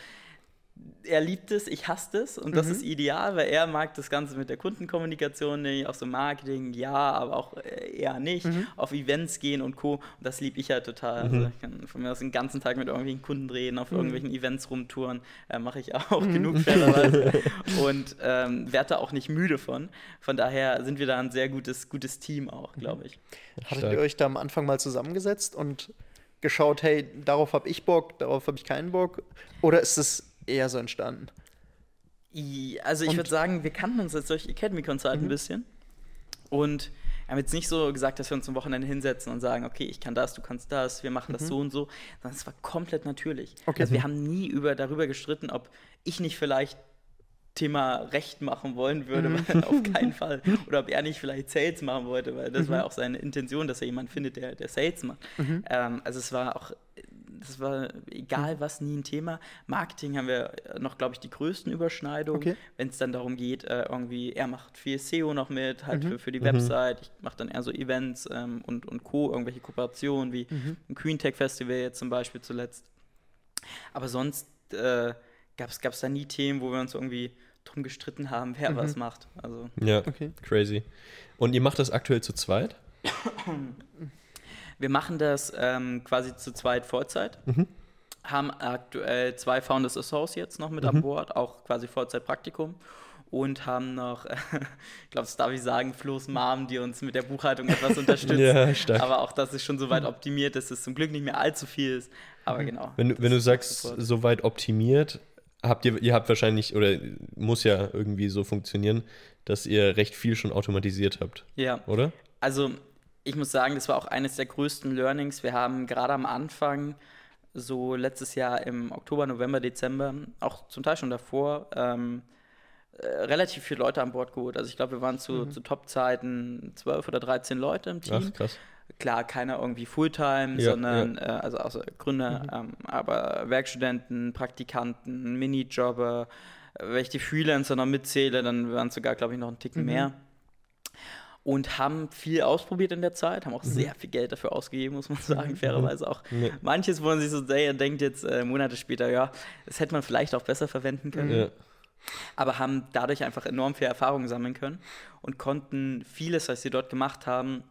er liebt es, ich hasse es und das Mhm. ist ideal, weil er mag das Ganze mit der Kundenkommunikation, nicht, auch so Marketing, ja, aber auch äh, eher nicht, Mhm. auf Events gehen und Co. Und das liebe ich halt total. Also ich kann von mir aus den ganzen Tag mit irgendwelchen Kunden reden, auf irgendwelchen Events rumtouren, äh, mache ich auch genug fairerweise und ähm, werde da auch nicht müde von. Von daher sind wir da ein sehr gutes, gutes Team auch, glaube ich. Hattet Stark. ihr euch da am Anfang mal zusammengesetzt und geschaut, hey, darauf habe ich Bock, darauf habe ich keinen Bock? Oder ist es eher so entstanden? Also ich würde sagen, wir kannten uns jetzt durch Academy Consult Mhm. ein bisschen und haben jetzt nicht so gesagt, dass wir uns am Wochenende hinsetzen und sagen, okay, ich kann das, du kannst das, wir machen das so und so, sondern es war komplett natürlich. Mhm. Okay. Also wir haben nie über, darüber gestritten, ob ich nicht vielleicht Thema Recht machen wollen würde, Mhm. auf keinen Fall. Oder ob er nicht vielleicht Sales machen wollte, weil das war ja auch seine Intention, dass er jemanden findet, der, der Sales macht. Mhm. Ähm, also es war auch, das war egal was, nie ein Thema. Marketing haben wir noch, glaube ich, die größten Überschneidungen, Okay. wenn es dann darum geht, äh, irgendwie, er macht viel SEO noch mit, halt Mhm. für, für die Website, ich mache dann eher so Events ähm, und, und Co., irgendwelche Kooperationen, wie Mhm. ein Queen Tech Festival jetzt zum Beispiel zuletzt. Aber sonst äh, gab es da nie Themen, wo wir uns irgendwie drum gestritten haben, wer Mhm. was macht. Also Ja, Okay. crazy. Und ihr macht das aktuell zu zweit? wir machen das ähm, quasi zu zweit Vollzeit. Haben aktuell zwei Founders Associates noch mit an Bord, auch quasi Vollzeitpraktikum. Und haben noch, ich glaube, das darf ich sagen, Flo's Mom, die uns mit der Buchhaltung etwas unterstützt. Ja, stark. Aber auch das ist schon so weit optimiert, dass es zum Glück nicht mehr allzu viel ist. Aber genau. Wenn, du- wenn du sagst, sofort. soweit optimiert, habt ihr, ihr habt wahrscheinlich, oder muss ja irgendwie so funktionieren, dass ihr recht viel schon automatisiert habt, Ja, oder? Also, ich muss sagen, das war auch eines der größten Learnings. Wir haben gerade am Anfang, so letztes Jahr im Oktober, November, Dezember, auch zum Teil schon davor, ähm, äh, relativ viele Leute an Bord geholt. Also ich glaube, wir waren zu, zu Top-Zeiten 12 oder 13 Leute im Team. Ach, krass. Klar, keiner irgendwie Fulltime, Ja, sondern Äh, also außer Gründer, ähm, aber Werkstudenten, Praktikanten, Minijobber, wenn ich die Freelancer noch mitzähle, dann waren es sogar, glaube ich, noch ein Ticken mehr. Und haben viel ausprobiert in der Zeit, haben auch sehr viel Geld dafür ausgegeben, muss man sagen, fairerweise auch. Ja. Manches, wo man sich so sehr denkt, jetzt äh, Monate später, ja, das hätte man vielleicht auch besser verwenden können Ja. aber haben dadurch einfach enorm viel Erfahrung sammeln können und konnten vieles, was sie dort gemacht haben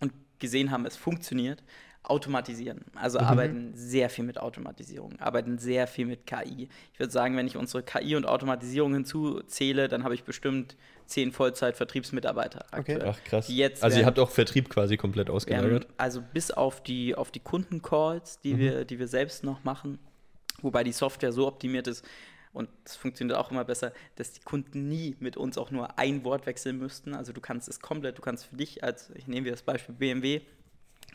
und gesehen haben, es funktioniert, automatisieren. Also arbeiten sehr viel mit Automatisierung, arbeiten sehr viel mit KI. Ich würde sagen, wenn ich unsere KI und Automatisierung hinzuzähle, dann habe ich bestimmt zehn Vollzeit-Vertriebsmitarbeiter Okay. aktuell. Ach, krass. Jetzt also ihr habt auch Vertrieb quasi komplett ausgelagert. also bis auf die, auf die Kundencalls, die, wir, die wir selbst noch machen, wobei die Software so optimiert ist und es funktioniert auch immer besser, dass die Kunden nie mit uns auch nur ein Wort wechseln müssten. Also du kannst es komplett, du kannst für dich als, ich nehme wir das Beispiel BMW,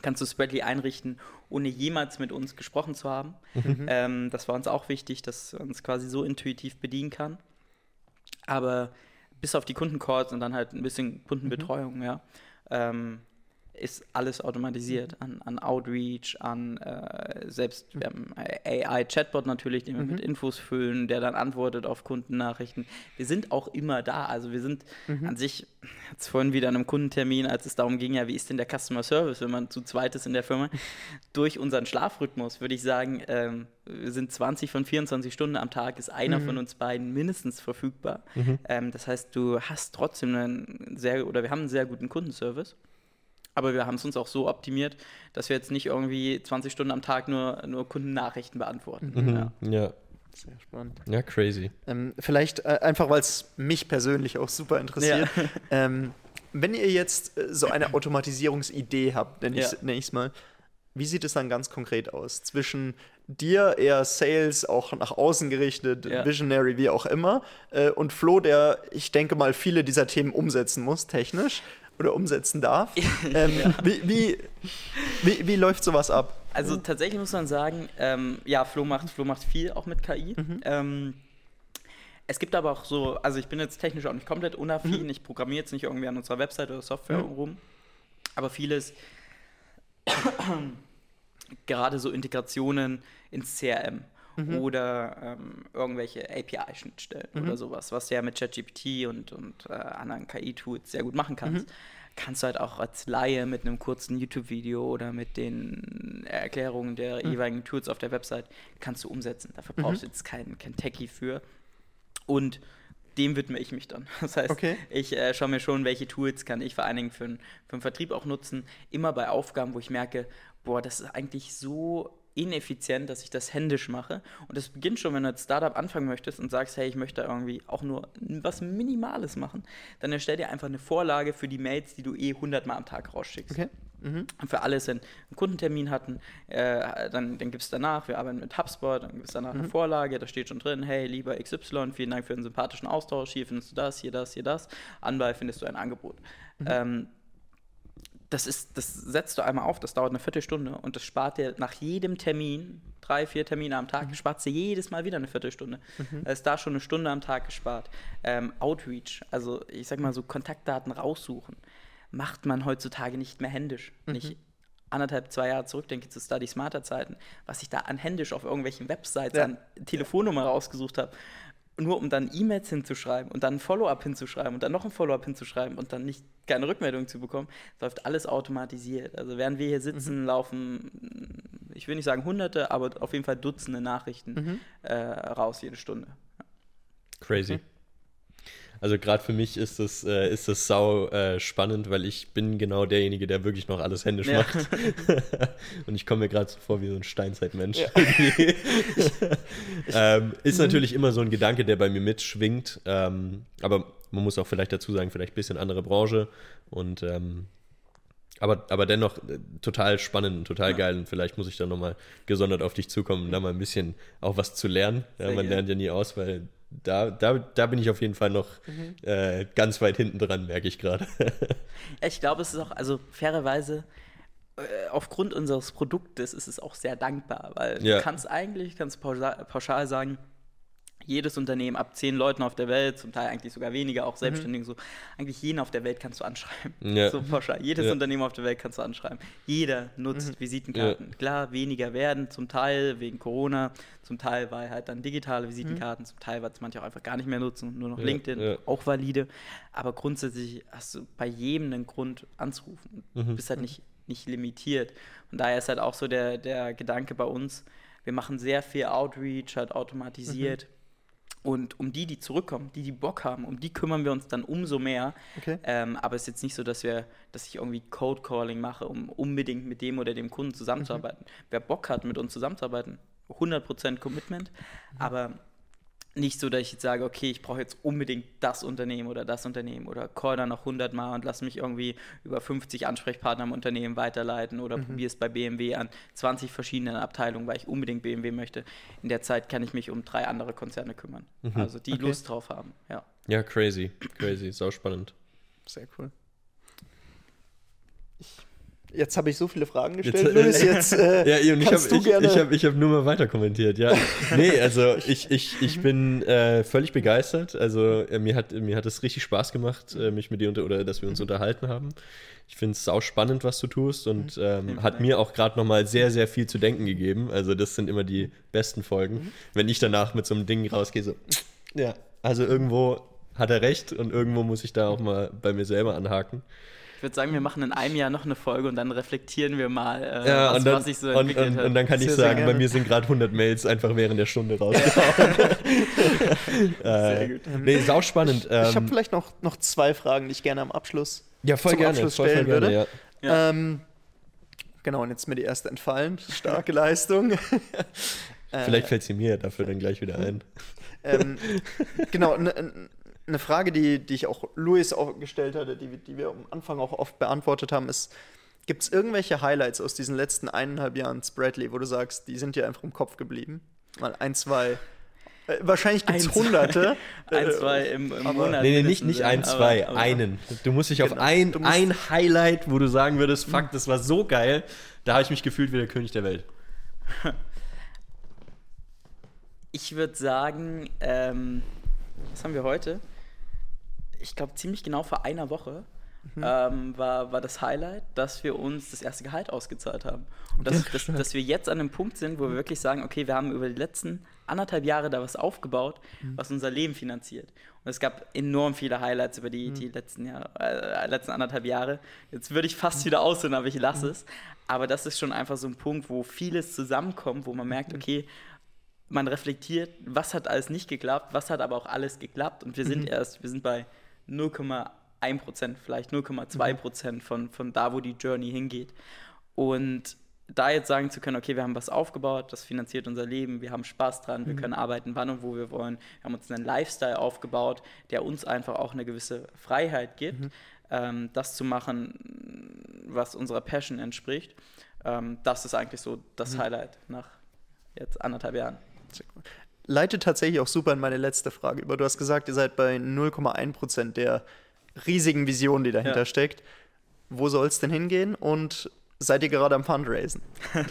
kannst du Spreadly einrichten, ohne jemals mit uns gesprochen zu haben. Ähm, das war uns auch wichtig, dass es quasi so intuitiv bedienen kann. Aber bis auf die Kundencalls und dann halt ein bisschen Kundenbetreuung, ja, ähm, ist alles automatisiert an, an Outreach, an äh, selbst wir haben AI-Chatbot natürlich, den wir Mhm. mit Infos füllen, der dann antwortet auf Kundennachrichten. Wir sind auch immer da. Also wir sind Mhm. an sich, jetzt vorhin wieder an einem Kundentermin, als es darum ging, ja, wie ist denn der Customer Service, wenn man zu zweit ist in der Firma, durch unseren Schlafrhythmus würde ich sagen, ähm, wir sind 20 von 24 Stunden am Tag, ist einer Mhm. von uns beiden mindestens verfügbar. Ähm, das heißt, du hast trotzdem einen sehr, oder wir haben einen sehr guten Kundenservice. Aber wir haben es uns auch so optimiert, dass wir jetzt nicht irgendwie 20 Stunden am Tag nur, nur Kundennachrichten beantworten. Mhm. Ja. Ja. Sehr spannend. ja, crazy. Ähm, vielleicht äh, einfach, weil es mich persönlich auch super interessiert. Ähm, wenn ihr jetzt äh, so eine Automatisierungsidee habt, nenne ich Ja. es mal, wie sieht es dann ganz konkret aus? Zwischen dir, eher Sales, auch nach außen gerichtet, Ja. Visionary, wie auch immer, äh, und Flo, der, ich denke mal, viele dieser Themen umsetzen muss, technisch oder umsetzen darf. ähm, wie, wie, wie, wie läuft sowas ab? Also tatsächlich muss man sagen, ähm, ja, Flo macht, Flo macht viel auch mit KI. Ähm, es gibt aber auch so, also ich bin jetzt technisch auch nicht komplett unaffin, ich programmiere jetzt nicht irgendwie an unserer Website oder Software rum, aber vieles, gerade so Integrationen ins CRM oder ähm, irgendwelche API-Schnittstellen oder sowas, was du ja mit ChatGPT und, und äh, anderen KI-Tools sehr gut machen kannst. Kannst du halt auch als Laie mit einem kurzen YouTube-Video oder mit den Erklärungen der jeweiligen Tools auf der Website kannst du umsetzen. Dafür brauchst du jetzt keinen kein Techie für. Und dem widme ich mich dann. Das heißt, Okay. ich äh, schaue mir schon, welche Tools kann ich vor allen Dingen für den Vertrieb auch nutzen. Immer bei Aufgaben, wo ich merke, boah, das ist eigentlich so ineffizient, dass ich das händisch mache. Und das beginnt schon, wenn du als Startup anfangen möchtest und sagst, hey, ich möchte irgendwie auch nur was Minimales machen, dann erstell dir einfach eine Vorlage für die Mails, die du eh 100 Mal am Tag rausschickst. Okay. Mhm. Und für alles, wenn wir einen Kundentermin hatten, äh, dann, dann gibt es danach, wir arbeiten mit HubSpot, dann gibt es danach eine Vorlage, da steht schon drin, hey, lieber XY, vielen Dank für den sympathischen Austausch, hier findest du das, hier das, hier das, anbei findest du ein Angebot. Ähm, das, ist, das setzt du einmal auf, das dauert eine Viertelstunde und das spart dir nach jedem Termin, drei, vier Termine am Tag, spart dir jedes Mal wieder eine Viertelstunde. Da ist da schon eine Stunde am Tag gespart. Ähm, Outreach, also ich sag mal so Kontaktdaten raussuchen, macht man heutzutage nicht mehr händisch. Nicht anderthalb, zwei Jahre zurückdenke zu Study Smarter Zeiten, was ich da an händisch auf irgendwelchen Websites Ja. an Telefonnummer rausgesucht habe, nur um dann E-Mails hinzuschreiben und dann ein Follow-up hinzuschreiben und dann noch ein Follow-up hinzuschreiben und dann nicht keine Rückmeldung zu bekommen, läuft alles automatisiert. Also während wir hier sitzen, laufen, ich will nicht sagen hunderte, aber auf jeden Fall Dutzende Nachrichten äh, raus jede Stunde. Crazy. Also gerade für mich ist das, äh, ist das sau äh, spannend, weil ich bin genau derjenige, der wirklich noch alles händisch Ja. macht. Und ich komme mir gerade so vor wie so ein Steinzeitmensch. Ja. ähm, ist natürlich immer so ein Gedanke, der bei mir mitschwingt. Ähm, aber man muss auch vielleicht dazu sagen, vielleicht ein bisschen andere Branche. Und ähm, aber, aber dennoch äh, total spannend und total geil. Und vielleicht muss ich dann nochmal gesondert auf dich zukommen, um da mal ein bisschen auch was zu lernen. Ja, man gerne. lernt ja nie aus, weil da, da, da bin ich auf jeden Fall noch Mhm. äh, ganz weit hinten dran, merke ich gerade. Ich glaube, es ist auch, also fairerweise, äh, aufgrund unseres Produktes ist es auch sehr dankbar, weil Ja. du kannst eigentlich, kannst pauschal, pauschal sagen, jedes Unternehmen ab zehn Leuten auf der Welt, zum Teil eigentlich sogar weniger, auch Selbstständige so, eigentlich jeden auf der Welt kannst du anschreiben. Ja. So pauschal. Jedes Ja. Unternehmen auf der Welt kannst du anschreiben. Jeder nutzt Visitenkarten. Klar, weniger werden, zum Teil wegen Corona, zum Teil weil halt dann digitale Visitenkarten, zum Teil, weil es manche auch einfach gar nicht mehr nutzen, nur noch Ja, LinkedIn, ja. auch valide. Aber grundsätzlich hast du bei jedem einen Grund anzurufen. Du Mhm. bist halt nicht, nicht limitiert. Und daher ist halt auch so der, der Gedanke bei uns, wir machen sehr viel Outreach, halt automatisiert. Und um die, die zurückkommen, die, die Bock haben, um die kümmern wir uns dann umso mehr. Okay. Ähm, aber es ist jetzt nicht so, dass wir, dass ich irgendwie Code Calling mache, um unbedingt mit dem oder dem Kunden zusammenzuarbeiten. Wer Bock hat, mit uns zusammenzuarbeiten, 100% Commitment, aber nicht so, dass ich jetzt sage, okay, ich brauche jetzt unbedingt das Unternehmen oder das Unternehmen oder call dann noch 100 Mal und lass mich irgendwie über 50 Ansprechpartner im Unternehmen weiterleiten oder probiere es bei BMW an 20 verschiedenen Abteilungen, weil ich unbedingt BMW möchte. In der Zeit kann ich mich um drei andere Konzerne kümmern. Also die Okay. Lust drauf haben, ja. ja, crazy. Crazy, sau spannend. Sehr cool. Jetzt habe ich so viele Fragen gestellt, Luis. Jetzt äh, ja, und ich kannst habe du gerne. ich, hab, ich hab nur mal weiter kommentiert, ja. nee, also ich, ich, ich bin äh, völlig begeistert. Also äh, mir, hat, mir hat es richtig Spaß gemacht, äh, mich mit dir unter oder dass wir uns unterhalten haben. Ich finde es auch spannend, was du tust und ähm, hat mir auch gerade nochmal sehr, sehr viel zu denken gegeben. Also das sind immer die besten Folgen. Wenn ich danach mit so einem Ding rausgehe, so, ja, also irgendwo hat er recht und irgendwo muss ich da auch mal bei mir selber anhaken. Ich würde sagen, wir machen in einem Jahr noch eine Folge und dann reflektieren wir mal, äh, Ja, was, und dann, was sich so und, entwickelt und, hat. und dann kann ich Sehr, sehr sagen, bei mir sind gerade 100 Mails einfach während der Stunde rausgehauen. äh, gut. Nee, ist auch spannend. ich habe Ähm, vielleicht noch, noch zwei Fragen, die ich gerne am Abschluss. ja, voll zum gerne. Abschluss voll, voll stellen gerne, würde. ja. Ähm, genau, und jetzt ist mir die erste entfallen. Starke Leistung. Äh, Vielleicht fällt sie mir dafür dann gleich wieder ein. Ähm, genau, eine Frage, die, die ich auch Luis auch gestellt hatte, die, wir- die wir am Anfang auch oft beantwortet haben, ist, gibt es irgendwelche Highlights aus diesen letzten eineinhalb Jahren Spradley, wo du sagst, die sind dir einfach im Kopf geblieben? Mal ein, zwei. Äh, wahrscheinlich gibt es Ein, hunderte. Ein, zwei im, im aber- Monat. Nee, nee, nicht, nicht ein, Aber- zwei, aber- einen. Du musst dich auf Genau. ein, Du musst- ein Highlight, wo du sagen würdest, fuck, das war so geil, da habe ich mich gefühlt wie der König der Welt. Ich würde sagen, ähm, was haben wir heute? Ich glaube, ziemlich genau vor einer Woche ähm, war, war das Highlight, dass wir uns das erste Gehalt ausgezahlt haben. Und dass, dass, dass wir jetzt an einem Punkt sind, wo wir wirklich sagen, okay, wir haben über die letzten anderthalb Jahre da was aufgebaut, was unser Leben finanziert. Und es gab enorm viele Highlights über die, die letzten, Jahre, äh, letzten anderthalb Jahre. Jetzt würde ich fast wieder aussehen, aber ich lasse es. Aber das ist schon einfach so ein Punkt, wo vieles zusammenkommt, wo man merkt, okay, man reflektiert, was hat alles nicht geklappt, was hat aber auch alles geklappt. Und wir sind erst, wir sind bei 0,1 Prozent, vielleicht 0,2 Prozent von, von da, wo die Journey hingeht. Und da jetzt sagen zu können, okay, wir haben was aufgebaut, das finanziert unser Leben, wir haben Spaß dran, wir können arbeiten, wann und wo wir wollen. Wir haben uns einen Lifestyle aufgebaut, der uns einfach auch eine gewisse Freiheit gibt, ähm, das zu machen, was unserer Passion entspricht. Ähm, das ist eigentlich so das Highlight nach jetzt anderthalb Jahren. Leitet tatsächlich auch super in meine letzte Frage über. Du hast gesagt, ihr seid bei 0,1 Prozent der riesigen Vision, die dahinter Ja. steckt. Wo soll es denn hingehen? Und seid ihr gerade am Fundraisen?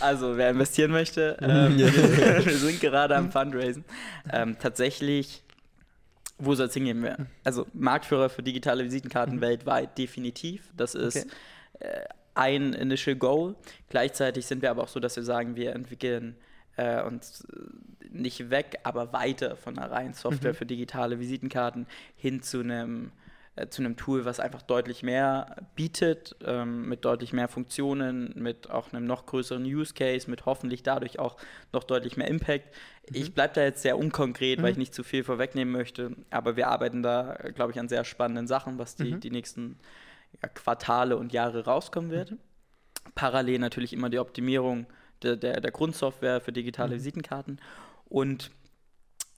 Also, wer investieren möchte, ähm, wir, sind gerade am Fundraisen. Ähm, tatsächlich, wo soll es hingehen? Wir- Also, Marktführer für digitale Visitenkarten weltweit, definitiv. Das ist Okay. äh, ein Initial Goal. Gleichzeitig sind wir aber auch so, dass wir sagen, wir entwickeln äh, uns äh, nicht weg, aber weiter von einer reinen Software für digitale Visitenkarten hin zu einem äh, zu einem Tool, was einfach deutlich mehr bietet, ähm, mit deutlich mehr Funktionen, mit auch einem noch größeren Use Case, mit hoffentlich dadurch auch noch deutlich mehr Impact. Ich bleibe da jetzt sehr unkonkret, weil ich nicht zu viel vorwegnehmen möchte, aber wir arbeiten da, glaube ich, an sehr spannenden Sachen, was die, die nächsten ja, Quartale und Jahre rauskommen wird. Parallel natürlich immer die Optimierung der, der, der Grundsoftware für digitale Visitenkarten. Und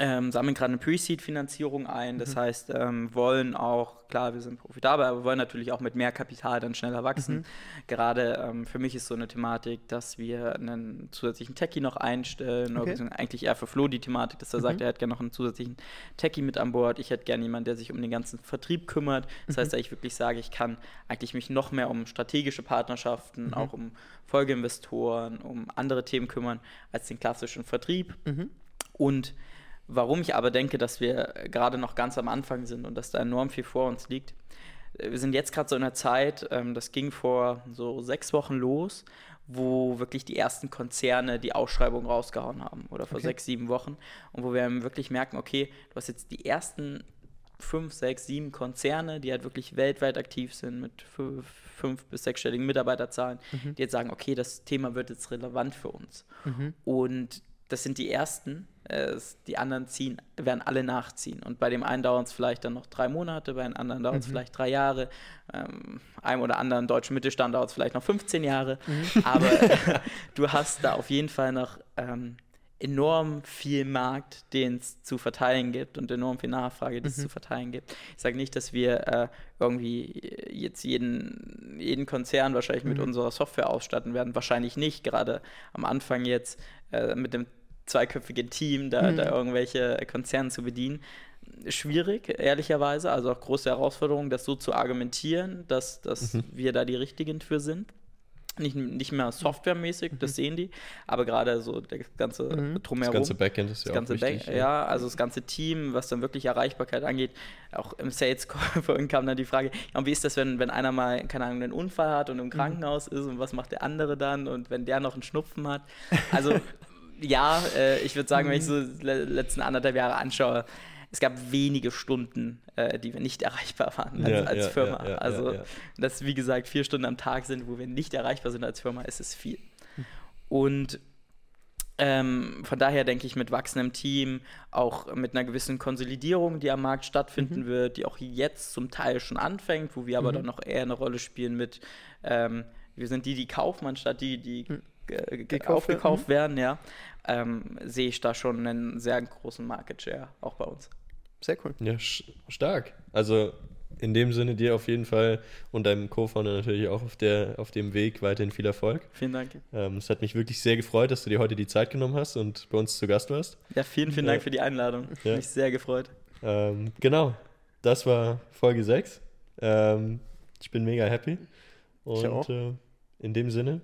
ähm, sammeln gerade eine Pre-Seed-Finanzierung ein. Das heißt, ähm, wollen auch, klar, wir sind profitabel, aber wollen natürlich auch mit mehr Kapital dann schneller wachsen. Gerade ähm, für mich ist so eine Thematik, dass wir einen zusätzlichen Techie noch einstellen, oder Okay. beziehungsweise eigentlich eher für Flo die Thematik, dass er sagt, er hätte gerne noch einen zusätzlichen Techie mit an Bord. Ich hätte gerne jemanden, der sich um den ganzen Vertrieb kümmert. Das heißt, dass ich wirklich sage, ich kann eigentlich mich noch mehr um strategische Partnerschaften, auch um Folgeinvestoren, um andere Themen kümmern, als den klassischen Vertrieb. Und warum ich aber denke, dass wir gerade noch ganz am Anfang sind und dass da enorm viel vor uns liegt. äh, Wir sind jetzt gerade so in einer Zeit, ähm, das ging vor so sechs Wochen los, wo wirklich die ersten Konzerne die Ausschreibung rausgehauen haben oder vor Okay. sechs, sieben Wochen und wo wir wirklich merken, okay, du hast jetzt die ersten fünf, sechs, sieben Konzerne, die halt wirklich weltweit aktiv sind mit fünf, fünf bis sechsstelligen Mitarbeiterzahlen, die jetzt sagen, okay, das Thema wird jetzt relevant für uns. Und das sind die ersten. Äh, die anderen ziehen, werden alle nachziehen. Und bei dem einen dauert es vielleicht dann noch drei Monate, bei dem anderen dauert es vielleicht drei Jahre. Ähm, einem oder anderen deutschen Mittelstand dauert es vielleicht noch 15 Jahre. Aber du hast da auf jeden Fall noch ähm, enorm viel Markt, den es zu verteilen gibt und enorm viel Nachfrage, die es zu verteilen gibt. Ich sage nicht, dass wir äh, irgendwie jetzt jeden, jeden Konzern wahrscheinlich mit unserer Software ausstatten werden. Wahrscheinlich nicht, gerade am Anfang jetzt äh, mit dem zweiköpfigen Team da, da irgendwelche Konzerne zu bedienen. schwierig, ehrlicherweise. Also auch große Herausforderung, das so zu argumentieren, dass, dass Mhm. wir da die Richtigen für sind. Nicht, nicht mehr softwaremäßig, das sehen die, aber gerade so der ganze Mhm. Das Drumherum. ganze Backend ist ja Das auch wichtig. Back, ja, also das ganze Team, was dann wirklich Erreichbarkeit angeht. Auch im Sales Call vorhin kam dann die Frage, ja, und wie ist das, wenn, wenn einer mal, keine Ahnung, einen Unfall hat und im Krankenhaus ist und was macht der andere dann und wenn der noch einen Schnupfen hat? Also ja, äh, ich würde sagen, wenn ich so die le- letzten anderthalb Jahre anschaue, es gab wenige Stunden, äh, die wir nicht erreichbar waren als, Ja, als ja, Firma. ja, also, dass wie gesagt vier Stunden am Tag sind, wo wir nicht erreichbar sind als Firma, ist es viel. Und ähm, von daher denke ich mit wachsendem Team, auch mit einer gewissen Konsolidierung, die am Markt stattfinden wird, die auch jetzt zum Teil schon anfängt, wo wir aber dann noch eher eine Rolle spielen mit, ähm, wir sind die, die kaufen, anstatt die, die ge- Gekauft werden, aufgekauft werden, ja, ähm, sehe ich da schon einen sehr großen Market Share, auch bei uns. Sehr cool. Ja, sch- stark. Also in dem Sinne dir auf jeden Fall und deinem Co-Founder natürlich auch auf, der, auf dem Weg weiterhin viel Erfolg. Vielen Dank. Ähm, es hat mich wirklich sehr gefreut, dass du dir heute die Zeit genommen hast und bei uns zu Gast warst. Ja, vielen, vielen. Dank für die Einladung. Ja. Mich sehr gefreut. Ähm, genau, das war Folge 6. Ähm, ich bin mega happy. Und auch. Äh, in dem Sinne,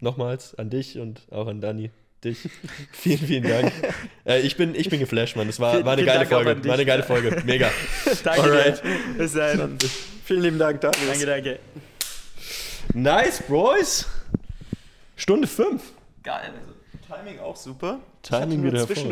nochmals an dich und auch an Dani. Dich. vielen, vielen Dank. äh, ich, bin, ich bin geflasht, Mann. Das war, war eine geile Dank Folge. War eine geile Folge. Mega. Danke Alright. Bis dann. Vielen lieben Dank, Darius. Danke, danke. Nice, Boys. Stunde 5. Geil. Also. Timing auch super. Timing ich hatte nur wieder zwischendurch